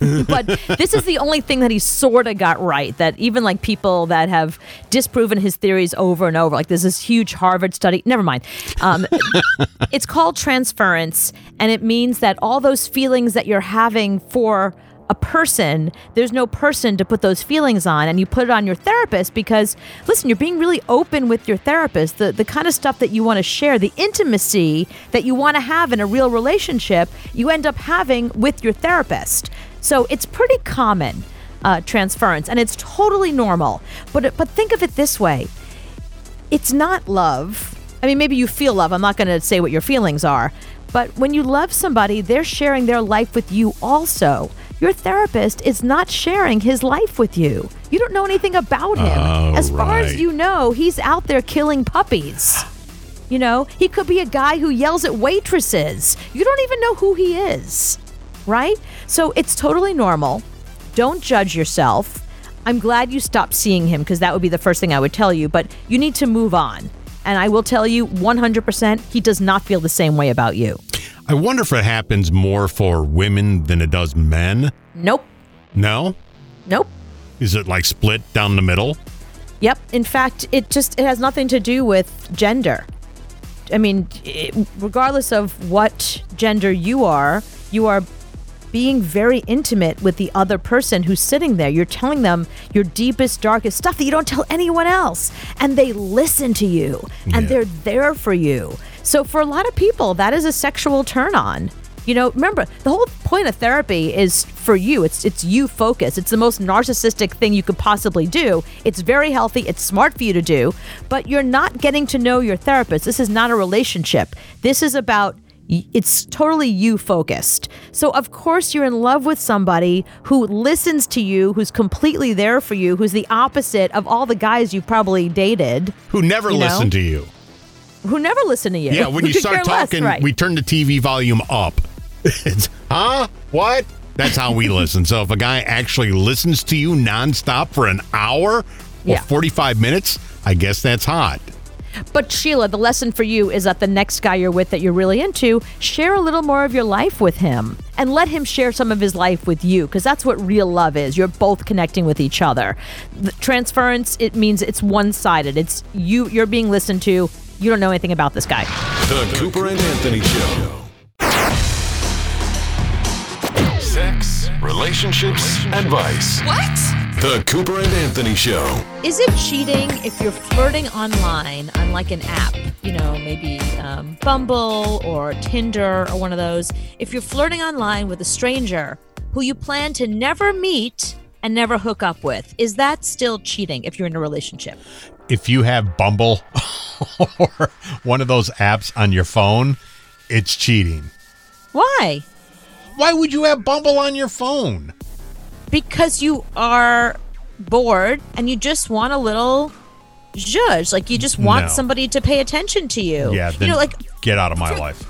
(laughs) but this is the only thing that he sort of got right. That even like people that have disproven his theories over and over, like there's this huge Harvard study. Never mind. Um, (laughs) it's called transference, and it means that all those feelings that you're having for a person, there's no person to put those feelings on, and you put it on your therapist because, listen, you're being really open with your therapist. The the kind of stuff that you want to share, the intimacy that you want to have in a real relationship, you end up having with your therapist. So it's pretty common uh, transference, and it's totally normal. But but think of it this way: it's not love. I mean, maybe you feel love. I'm not going to say what your feelings are. But when you love somebody, they're sharing their life with you also. Your therapist is not sharing his life with you. You don't know anything about him. Oh, as far as you know, he's out there killing puppies. You know, he could be a guy who yells at waitresses. You don't even know who he is, right? So it's totally normal. Don't judge yourself. I'm glad you stopped seeing him because that would be the first thing I would tell you, but you need to move on. And I will tell you 100% he does not feel the same way about you. I wonder if it happens more for women than it does men. Nope. No? Nope. Is it like split down the middle? Yep. In fact, it just it has nothing to do with gender. I mean, it, regardless of what gender you are, you are being very intimate with the other person who's sitting there. You're telling them your deepest, darkest stuff that you don't tell anyone else. And they listen to you and they're there for you. So, for a lot of people, that is a sexual turn on. You know, remember the whole point of therapy is for you. It's it's you focus. It's the most narcissistic thing you could possibly do. It's very healthy. It's smart for you to do, but you're not getting to know your therapist. This is not a relationship. This is about it's totally you focused. So of course you're in love with somebody who listens to you, who's completely there for you, who's the opposite of all the guys you've probably dated, Who never You know? listen to you. Who never listen to you. Yeah, when (laughs) you start care less, talking, right. we turn the TV volume up. (laughs) It's, huh? What? That's how we listen. So if a guy actually listens to you nonstop for an hour or Yeah. 45 minutes, I guess that's hot. But Sheila, the lesson for you is that the next guy you're with that you're really into, share a little more of your life with him and let him share some of his life with you because that's what real love is. You're both connecting with each other. The transference, it means it's one-sided. It's you you're being listened to. You don't know anything about this guy. The Cooper and Anthony Show. Sex, relationships, advice. What? The Cooper and Anthony Show. Is it cheating if you're flirting online on like an app? You know, maybe um, Bumble or Tinder or one of those. If you're flirting online with a stranger who you plan to never meet and never hook up with, is that still cheating if you're in a relationship? If you have Bumble (laughs) or one of those apps on your phone, it's cheating. Why? Why would you have Bumble on your phone? Because you are bored and you just want a little judge. Like you just want No. somebody to pay attention to you. Yeah, you know, like get out of my life.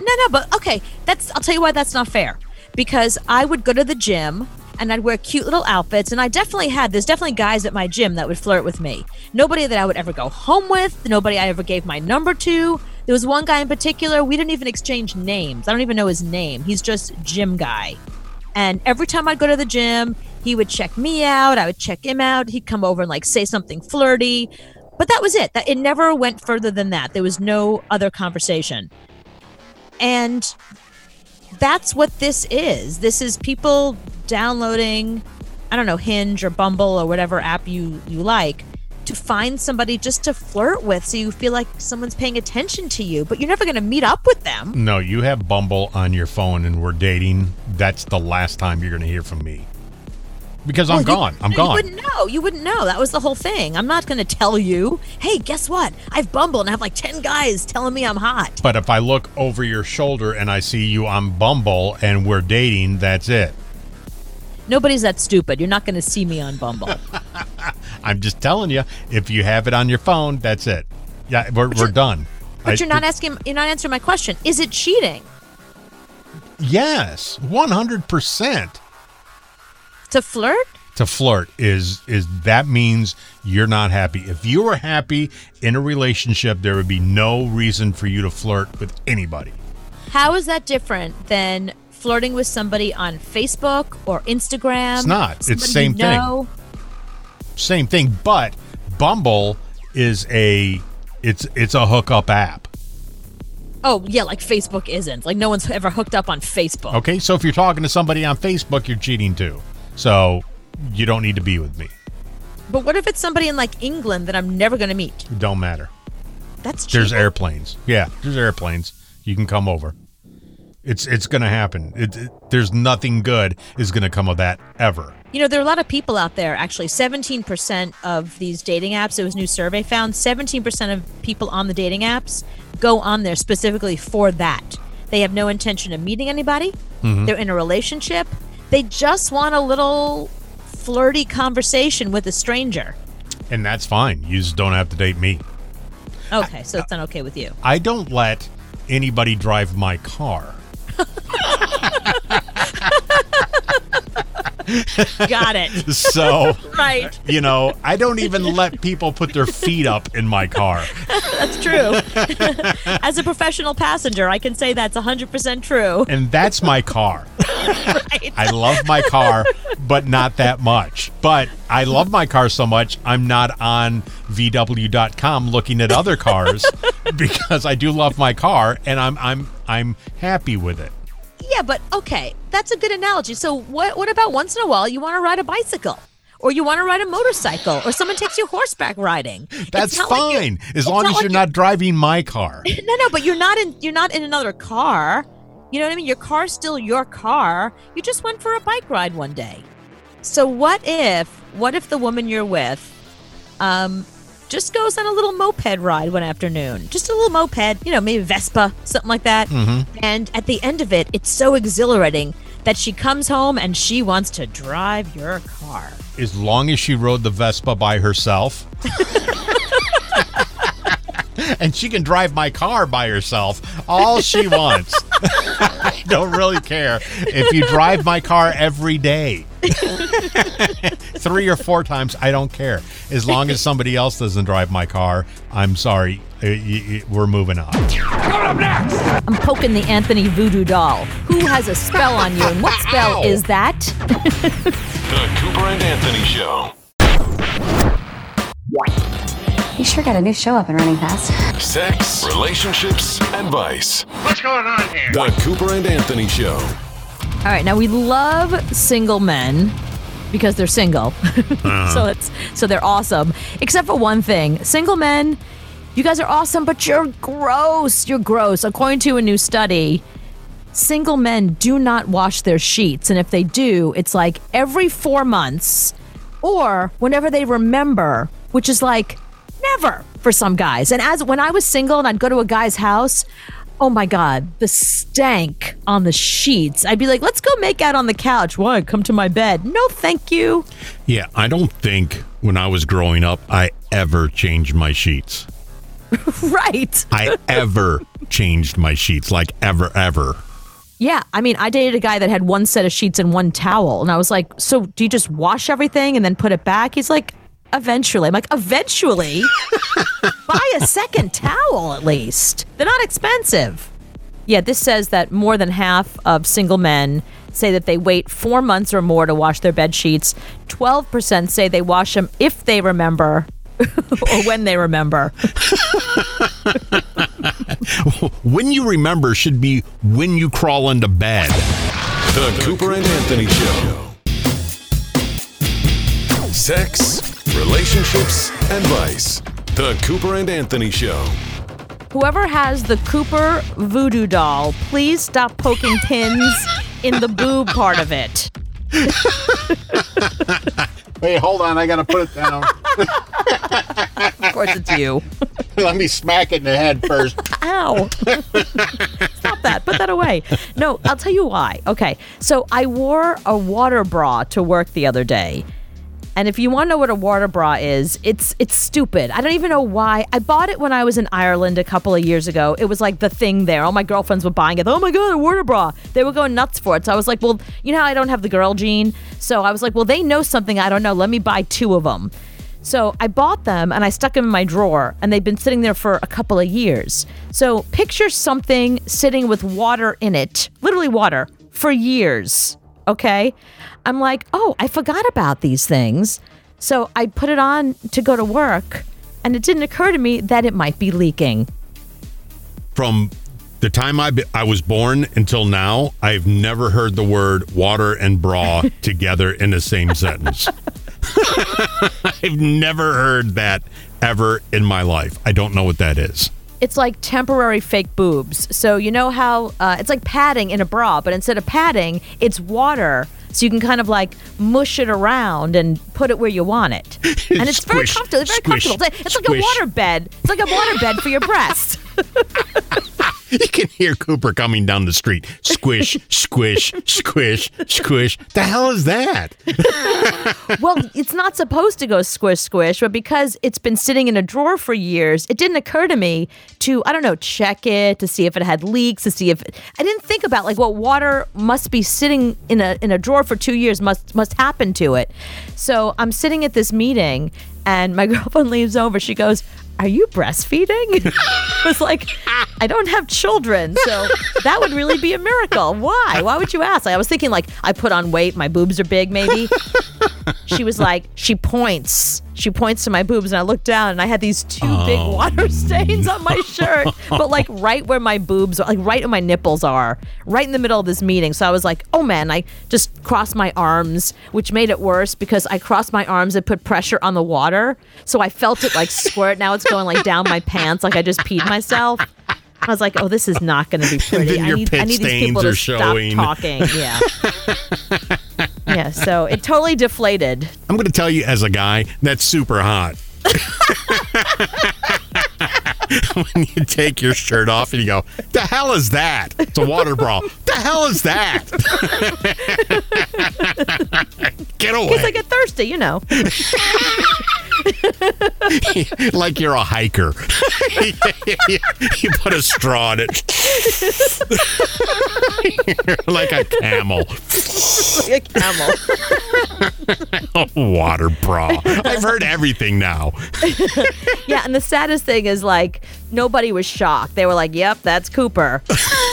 No, no, but okay. That's I'll tell you why that's not fair. Because I would go to the gym and I'd wear cute little outfits, and I definitely had there's definitely guys at my gym that would flirt with me. Nobody that I would ever go home with. Nobody I ever gave my number to. There was one guy in particular. We didn't even exchange names. I don't even know his name. He's just gym guy. And every time I'd go to the gym, he would check me out. I would check him out. He'd come over and like say something flirty. But that was it. That it never went further than that. There was no other conversation. And that's what this is. This is people downloading, I don't know, Hinge or Bumble or whatever app you you like to find somebody just to flirt with so you feel like someone's paying attention to you, but you're never going to meet up with them. No, you have Bumble on your phone and we're dating. That's the last time you're going to hear from me. Because I'm Well, you- gone. I'm no, gone. You wouldn't know. You wouldn't know. That was the whole thing. I'm not going to tell you, hey, guess what? I've Bumble and I have like 10 guys telling me I'm hot. But if I look over your shoulder and I see you on Bumble and we're dating, that's it. Nobody's that stupid. You're not going to see me on Bumble. (laughs) I'm just telling you, if you have it on your phone, that's it. Yeah, we're, we're done. But you're not asking. You're not answering my question. Is it cheating Yes, one hundred percent. to flirt? To flirt is is that means you're not happy. If you were happy in a relationship, there would be no reason for you to flirt with anybody. How is that different than flirting with somebody on Facebook or Instagram? It's not. It's same thing. Same thing, but Bumble is a it's it's a hookup app. Oh yeah, like Facebook isn't. Like no one's ever hooked up on Facebook. Okay, so if you're talking to somebody on Facebook, you're cheating too. So you don't need to be with me. But what if it's somebody in like England that I'm never going to meet? It don't matter. That's There's airplanes. Yeah, there's airplanes. You can come over. It's it's gonna happen. It, it- there's nothing good is gonna come of that ever. You know, there are a lot of people out there. Actually, 17% of these dating apps, it was a new survey found, 17% of people on the dating apps go on there specifically for that. They have no intention of meeting anybody. Mhm. They're in a relationship. They just want a little flirty conversation with a stranger. And that's fine. You just don't have to date me. Okay, so it's not okay with you. I don't let anybody drive my car. (laughs) Got it. So (laughs) right. you know, I don't even let people put their feet up in my car. That's true. (laughs) As a professional passenger, I can say that's 100% true. And that's my car. I love my car, but not that much. But I love my car so much, I'm not on VW.com looking at other cars because I do love my car and I'm I'm I'm happy with it. Yeah, but okay, that's a good analogy. So what what about once in a while you want to ride a bicycle? Or you want to ride a motorcycle, or someone takes you horseback riding. That's not like fine as long as like you're not driving my car. (laughs) No, no, but you're not in you're not in another car. You know what I mean? Your car's still your car. You just went for a bike ride one day. So what if what if the woman you're with um just goes on a little moped ride one afternoon? Just a little moped, you know, maybe Vespa, something like that. Mhm. And at the end of it, it's so exhilarating that she comes home and she wants to drive your car. As long as she rode the Vespa by herself. (laughs) (laughs) and she can drive my car by herself all she wants. (laughs) I don't really care if you drive my car every day. (laughs) Three or four times, I don't care. As long as somebody else doesn't drive my car, I'm sorry. Uh, y- y- We're moving on. Coming up next! I'm poking the Anthony voodoo doll. Who has a spell on you? And what spell is that? The Cooper and Anthony Show. You sure got a new show up and running fast. Sex, relationships, advice. What's going on here? The Cooper and Anthony Show. All right, now we love single men because they're single. (laughs) Uh-huh. so it's so they're awesome. Except for one thing. Single men, you guys are awesome, but you're gross. You're gross. According to a new study, single men do not wash their sheets, and if they do, it's like every 4 months or whenever they remember, which is like never for some guys. And as when I was single and I'd go to a guy's house, oh my god, the stank on the sheets. I'd be like, "Let's go make out on the couch." Why? Come to my bed. No, thank you. Yeah, I don't think when I was growing up, I ever changed my sheets. (laughs) right. I ever changed my sheets, like ever, ever. Yeah, I mean, I dated a guy that had one set of sheets and one towel, and I was like, "So, do you just wash everything and then put it back?" He's like, "Eventually." I'm like, "Eventually? (laughs) Buy a second towel at least. They're not expensive." Yeah, this says that more than half of single men say that they wait 4 months or more to wash their bed sheets. 12% say they wash them if they remember (laughs) or when they remember. (laughs) when you remember should be when you crawl into bed. The Cooper and Anthony Show. Sex, relationships, advice. The Cooper and Anthony Show. Whoever has the Cooper voodoo doll, please stop poking (laughs) pins in the boob part of it. Wait, hold on. I got to put it down. Of course, it's you. (laughs) Let me smack it in the head first. Ow. Stop that. Put that away. No, I'll tell you why. Okay. So I wore a water bra to work the other day. And if you want to know what a water bra is, it's it's stupid. I don't even know why. I bought it when I was in Ireland a couple of years ago. It was like the thing there. All my girlfriends were buying it. Oh my god, a water bra. They were going nuts for it. So I was like, well, you know I don't have the girl gene. So I was like, well, they know something I don't know. Let me buy two of them. So I bought them and I stuck them in my drawer, and they've been sitting there for a couple of years. So picture something sitting with water in it, literally water, for years. Okay. I'm like, oh, I forgot about these things. So I put it on to go to work, and it didn't occur to me that it might be leaking. From the time I, be- I was born until now, I've never heard the word water and bra (laughs) together in the same sentence. (laughs) I've never heard that ever in my life. I don't know what that is. It's like temporary fake boobs. So you know how uh, it's like padding in a bra, but instead of padding, it's water. So you can kind of like mush it around and put it where you want it, (laughs) and it's very Squish, comfortable. Very squish, comfortable. It's like a water bed. It's like a water bed for your breast. (laughs) (laughs) You can hear Cooper coming down the street. Squish, squish, squish, squish. The hell is that? (laughs) well, it's not supposed to go squish squish, but because it's been sitting in a drawer for years, it didn't occur to me to I don't know check it to see if it had leaks, to see if I didn't think about like what water must be sitting in a in a drawer for two years must must happen to it. So I'm sitting at this meeting, and my (laughs) girlfriend leaves over. She goes. Are you breastfeeding? (laughs) I was like, I don't have children, so that would really be a miracle. Why? Why would you ask? I was thinking like I put on weight, my boobs are big, maybe she was like, she points. She points to my boobs, and I look down, and I had these two big Oh, water stains on my shirt, but like right where my boobs, are, like right where my nipples are, right in the middle of this meeting. So I was like, oh man, I just crossed my arms, which made it worse because I crossed my arms and put pressure on the water, so I felt it like squirt. Now it's going like down my pants, like I just peed myself. I was like, oh, this is not going to be pretty. I need, pit I need these people stains to are stop talking. Yeah. (laughs) yeah. So it totally deflated. I'm going to tell you as a guy, that's super hot. (laughs) when you take your shirt off and you go, the hell is that? It's a water bra. The hell is that? (laughs) Get away. Because I get thirsty, you know. (laughs) (laughs) like you're a hiker. (laughs) you put a straw in it. (laughs) Like a camel. like a camel. Water bra. I've heard everything now. yeah, and the saddest thing is like nobody was shocked. They were like, "Yep, that's Cooper."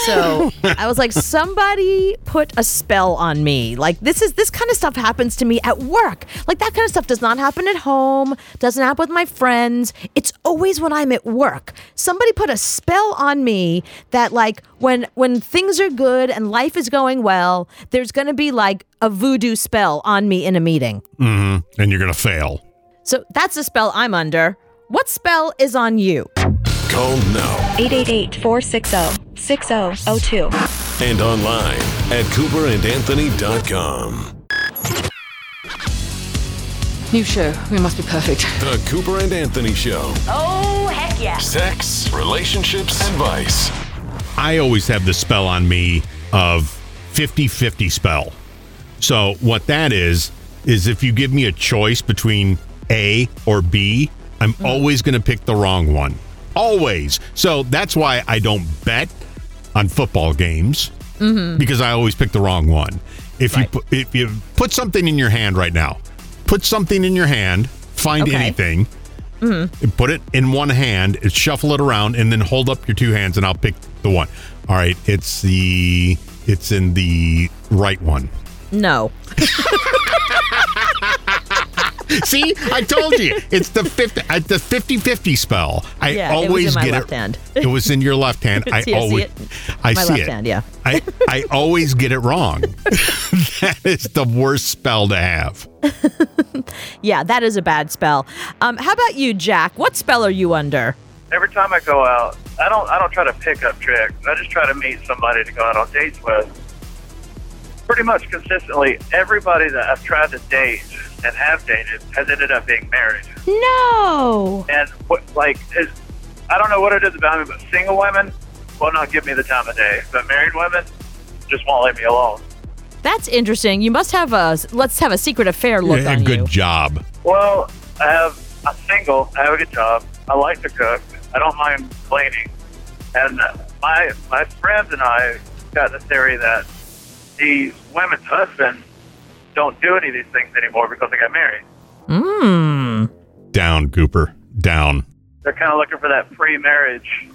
So I was like, "Somebody put a spell on me." Like this is this kind of stuff happens to me at work. Like that kind of stuff does not happen at home. Doesn't happen with my friends. It's always when I'm at work. Somebody put a spell on me that like when when things are good and life is going well, there's going to be like a voodoo spell on me in a meeting. hmm And you're going to fail. So that's the spell I'm under. What spell is on you? Call now 888 460 6002. and online at cooperandanthony.com. New show. We must be perfect. The Cooper and Anthony Show. Oh, heck yeah. Sex, relationships, advice. I always have the spell on me of 50 50 spell. So, what that is, is if you give me a choice between A or B, I'm always going to pick the wrong one. Always. So, that's why I don't bet on football games Mm-hmm. because I always pick the wrong one. If you put, if you put something in your hand right now, put something in your hand, find Okay. anything, Mm-hmm. put it in one hand, shuffle it around, and then hold up your two hands, and I'll pick the one. All right, it's the it's in the right one. No. (laughs) (laughs) See, I told you it's the 50 uh, the 50-50 spell. I Yeah, it was in always my get left it. hand. It was in your left hand. (laughs) I See, I see always it? I My see left it. hand, yeah. I I (laughs) always get it wrong. that is the worst spell to have. Yeah, that is a bad spell. Um, how about you, Jack? What spell are you under? Every time I go out, I don't I don't try to pick up tricks. I just try to meet somebody to go out on dates with. Pretty much consistently, everybody that I've tried to date and have dated has ended up being married. No. And what like is I don't know what it is about me, but single women will not give me the time of day. But married women just won't leave me alone. That's interesting. You must have a let's have a secret affair look Yeah, on good you. job. Well, I have I'm single. I have a good job. I like to cook. I don't mind cleaning. And my my friends and I got the theory that these women's husbands don't do any of these things anymore because I got married. Mmm. Down, Cooper. Down. They're kind of looking for that pre-marriage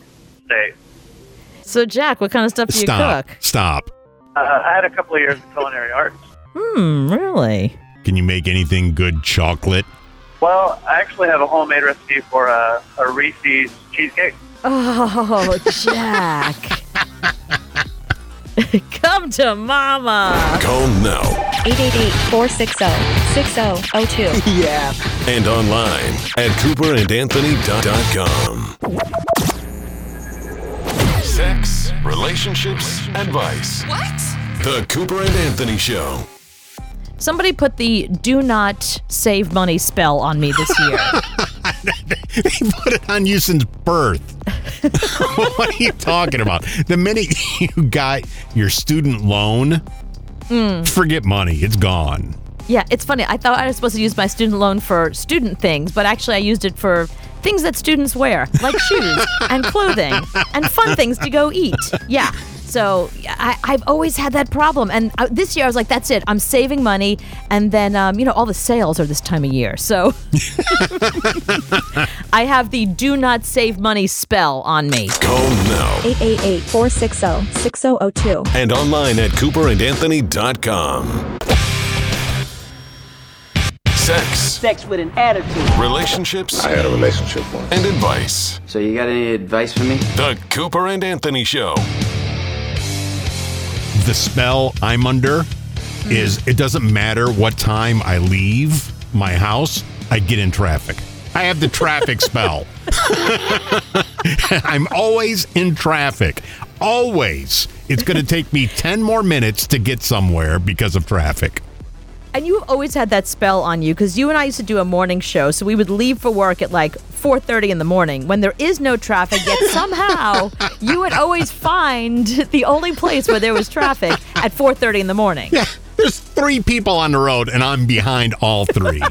state. So Jack, what kind of stuff do you Stop. cook? Stop. Uh, I had a couple of years of culinary arts. Hmm, really? Can you make anything good chocolate? Well, I actually have a homemade recipe for a, a Reese's cheesecake. Oh, Jack. (laughs) (laughs) Come to mama. Call now 888-460-6002. (laughs) Yeah. and online at cooperandanthony.com. Sex, relationships, advice. What? The Cooper and Anthony Show. Somebody put the do not save money spell on me this year. (laughs) (laughs) they put it on you since birth. (laughs) what are you talking about? The minute (laughs) you got your student loan, Mm. forget money. It's gone. Yeah, it's funny. I thought I was supposed to use my student loan for student things, but actually I used it for things that students wear, like shoes and clothing and fun things to go eat. Yeah. So I, I've always had that problem, and uh, this year I was like, "That's it. I'm saving money." And then, um, you know, all the sales are this time of year, so (laughs) I have the "Do not save money" spell on me. Call now 888-460-6002. and online at cooperandanthony.com. Sex, Sex with an attitude. relationships, I had a relationship once. and advice. So you got any advice for me? The Cooper and Anthony Show. The spell I'm under is it doesn't matter what time I leave my house, I get in traffic. I have the traffic (laughs) spell. (laughs) I'm always in traffic. Always. It's going to take me 10 more minutes to get somewhere because of traffic. And you have always had that spell on you because you and I used to do a morning show, so we would leave for work at like 4:30 in the morning when there is no traffic. Yet (laughs) somehow you would always find the only place where there was traffic at 4:30 in the morning. Yeah, there's three people on the road, and I'm behind all three. (laughs)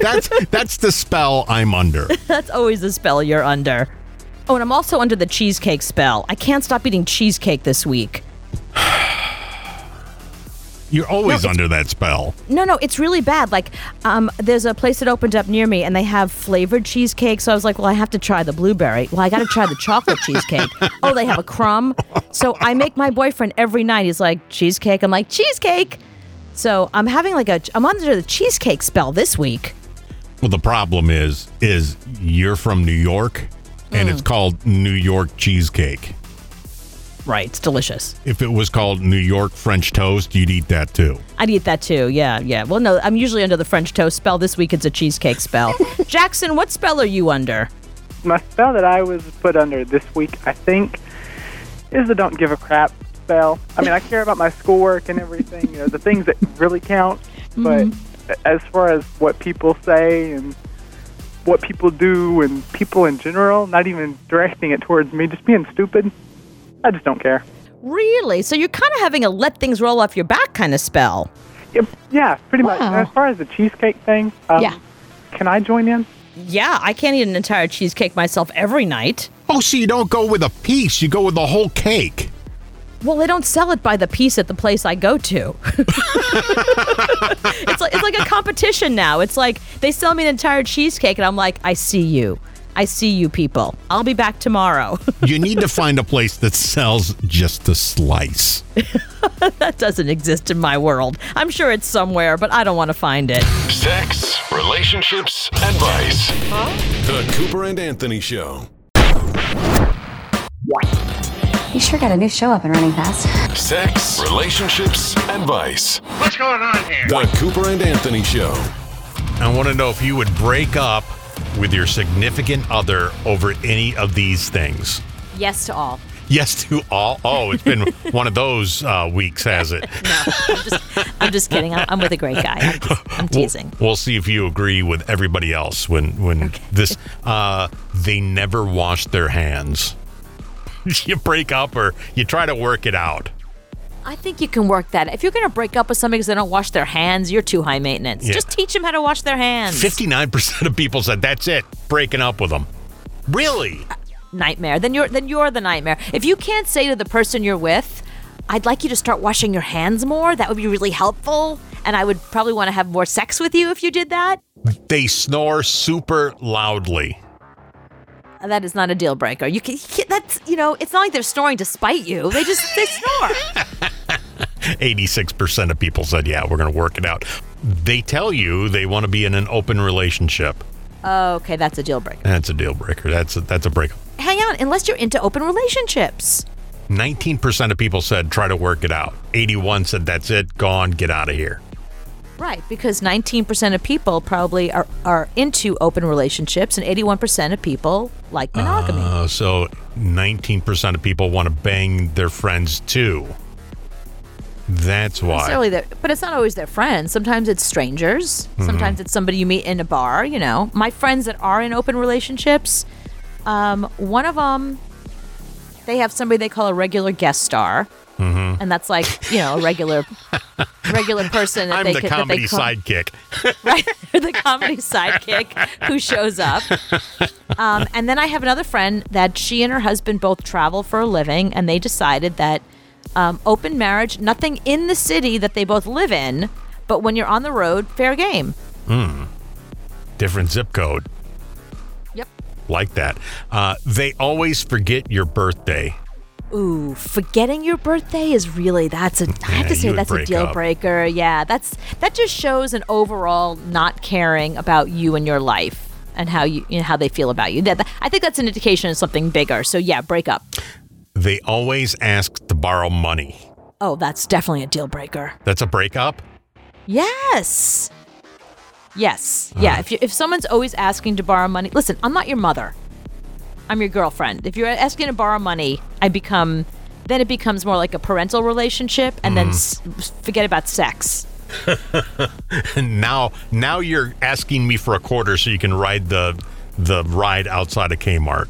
that's that's the spell I'm under. (laughs) That's always the spell you're under. Oh, and I'm also under the cheesecake spell. I can't stop eating cheesecake this week. You're always No, under that spell. No, no, it's really bad. Like, um, there's a place that opened up near me, and they have flavored cheesecake. So I was like, well, I have to try the blueberry. Well, I got to try the chocolate (laughs) cheesecake. Oh, they have a crumb. So I make my boyfriend every night. He's like, cheesecake. I'm like, cheesecake. So I'm having like a, I'm under the cheesecake spell this week. Well, the problem is, is you're from New York, and Mm. it's called New York cheesecake. Right, it's delicious. If it was called New York French toast, you'd eat that too. I'd eat that too. Yeah, yeah. Well, no, I'm usually under the French toast spell. This week it's a cheesecake spell. (laughs) Jackson, what spell are you under? My spell that I was put under this week, I think, is the don't give a crap spell. I mean, I (laughs) care about my schoolwork and everything, you know, the things that really count. But mm-hmm. as far as what people say and what people do and people in general, not even directing it towards me, just being stupid, I just don't care. Really? So you're kind of having a let things roll off your back kind of spell. Yep, yeah, pretty much. Wow. And as far as the cheesecake thing, um, Yeah. can I join in? Yeah, I can't eat an entire cheesecake myself every night. Oh, so you don't go with a piece, you go with the whole cake. Well, they don't sell it by the piece at the place I go to. (laughs) it's like it's like a competition now. It's like they sell me an entire cheesecake and I'm like, I see you. I see you people. I'll be back tomorrow. (laughs) You need to find a place that sells just a slice. (laughs) that doesn't exist in my world. I'm sure it's somewhere, but I don't want to find it. Sex, relationships, advice. The Cooper and Anthony Show. You sure got a new show up and running fast. Sex, relationships, advice. What's going on here? The Cooper and Anthony Show. I want to know if you would break up with your significant other over any of these things. Yes to all. Yes to all. Oh, it's been (laughs) one of those uh, weeks, has it? (laughs) No, I'm just kidding. I'm, I'm with a great guy. I'm, just, I'm teasing. We'll see if you agree with everybody else when when this. Uh, they never wash their hands. (laughs) you break up or you try to work it out. I think you can work that. If you're going to break up with somebody because they don't wash their hands, you're too high maintenance. Yeah. Just teach them how to wash their hands. 59% of people said that's it, breaking up with them. Really? Uh, nightmare. Then you're then you're the nightmare. If you can't say to the person you're with, "I'd like you to start washing your hands more," that would be really helpful, and I would probably want to have more sex with you if you did that. They snore super loudly. That is not a deal breaker. You can, that's you know, it's not like they're snoring to spite you. They just they snore. (laughs) 86% of people said, yeah, we're going to work it out. They tell you they want to be in an open relationship. okay, that's a deal breaker. That's a deal breaker. That's a, that's a breakup. Hang on, unless you're into open relationships. 19% of people said try to work it out. 81 said that's it, gone, get out of here. Right, because 19% of people probably are, are into open relationships, and 81% of people like monogamy. Uh, so 19% of people want to bang their friends too. That's why. necessarily their, but it's not always their friends. Sometimes it's strangers. Mhm. Sometimes it's somebody you meet in a bar. You know, my friends that are in open relationships, um, one of them, they have somebody they call a regular guest star, Mhm. and that's like you know a regular, regular person that (laughs) I'm they the could, that they comedy sidekick. (laughs) right? (laughs) the comedy sidekick who shows up. Um, and then I have another friend that she and her husband both travel for a living, and they decided that um, open marriage, nothing in the city that they both live in, but when you're on the road, fair game. Hmm. Different zip code. Yep. Like that. Uh, they always forget your birthday. Ooh, forgetting your birthday is really that's a I have Yeah, to say that's a deal up. breaker. Yeah, that's that just shows an overall not caring about you and your life and how you, you know, how they feel about you. That, that- I think that's an indication of something bigger. So yeah, break up. They always ask to borrow money. Oh, that's definitely a deal breaker. That's a breakup? Yes. Yes. Yeah. Uh-huh. If you, if someone's always asking to borrow money, listen, I'm not your mother. I'm your girlfriend. If you're asking to borrow money, I become then it becomes more like a parental relationship, and then mm-hmm. s- forget about sex. (laughs) now now you're asking me for a quarter so you can ride the the ride outside of Kmart.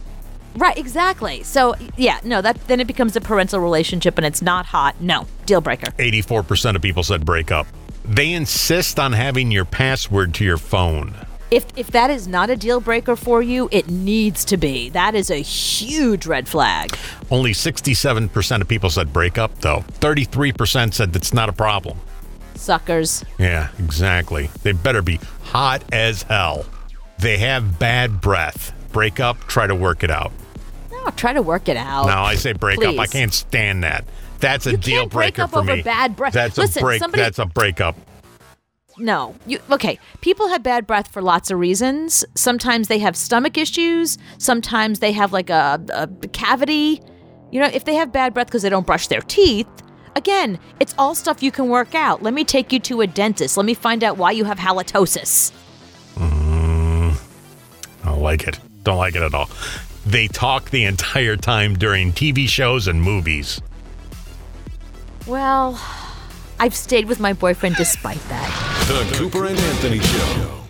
Right. Exactly. So yeah, no, that then it becomes a parental relationship, and it's not hot. No, deal breaker. 84% of people said break up. They insist on having your password to your phone. If if that is not a deal breaker for you, it needs to be. That is a huge red flag. Only 67% of people said break up, though. 33% said that's not a problem. Suckers. Yeah, exactly. They better be hot as hell. They have bad breath. Break up, try to work it out. No, try to work it out. No, I say break up. I can't stand that. That's a You deal can't break breaker up for over me. bad breath. That's Listen, a break. somebody- That's a breakup. No, you okay. People have bad breath for lots of reasons. Sometimes they have stomach issues. Sometimes they have like a, a cavity. You know, if they have bad breath because they don't brush their teeth, again, it's all stuff you can work out. Let me take you to a dentist. Let me find out why you have halitosis. Mm, I don't like it. Don't like it at all. They talk the entire time during TV shows and movies. Well, I've stayed with my boyfriend despite that. The Cooper and Anthony Show.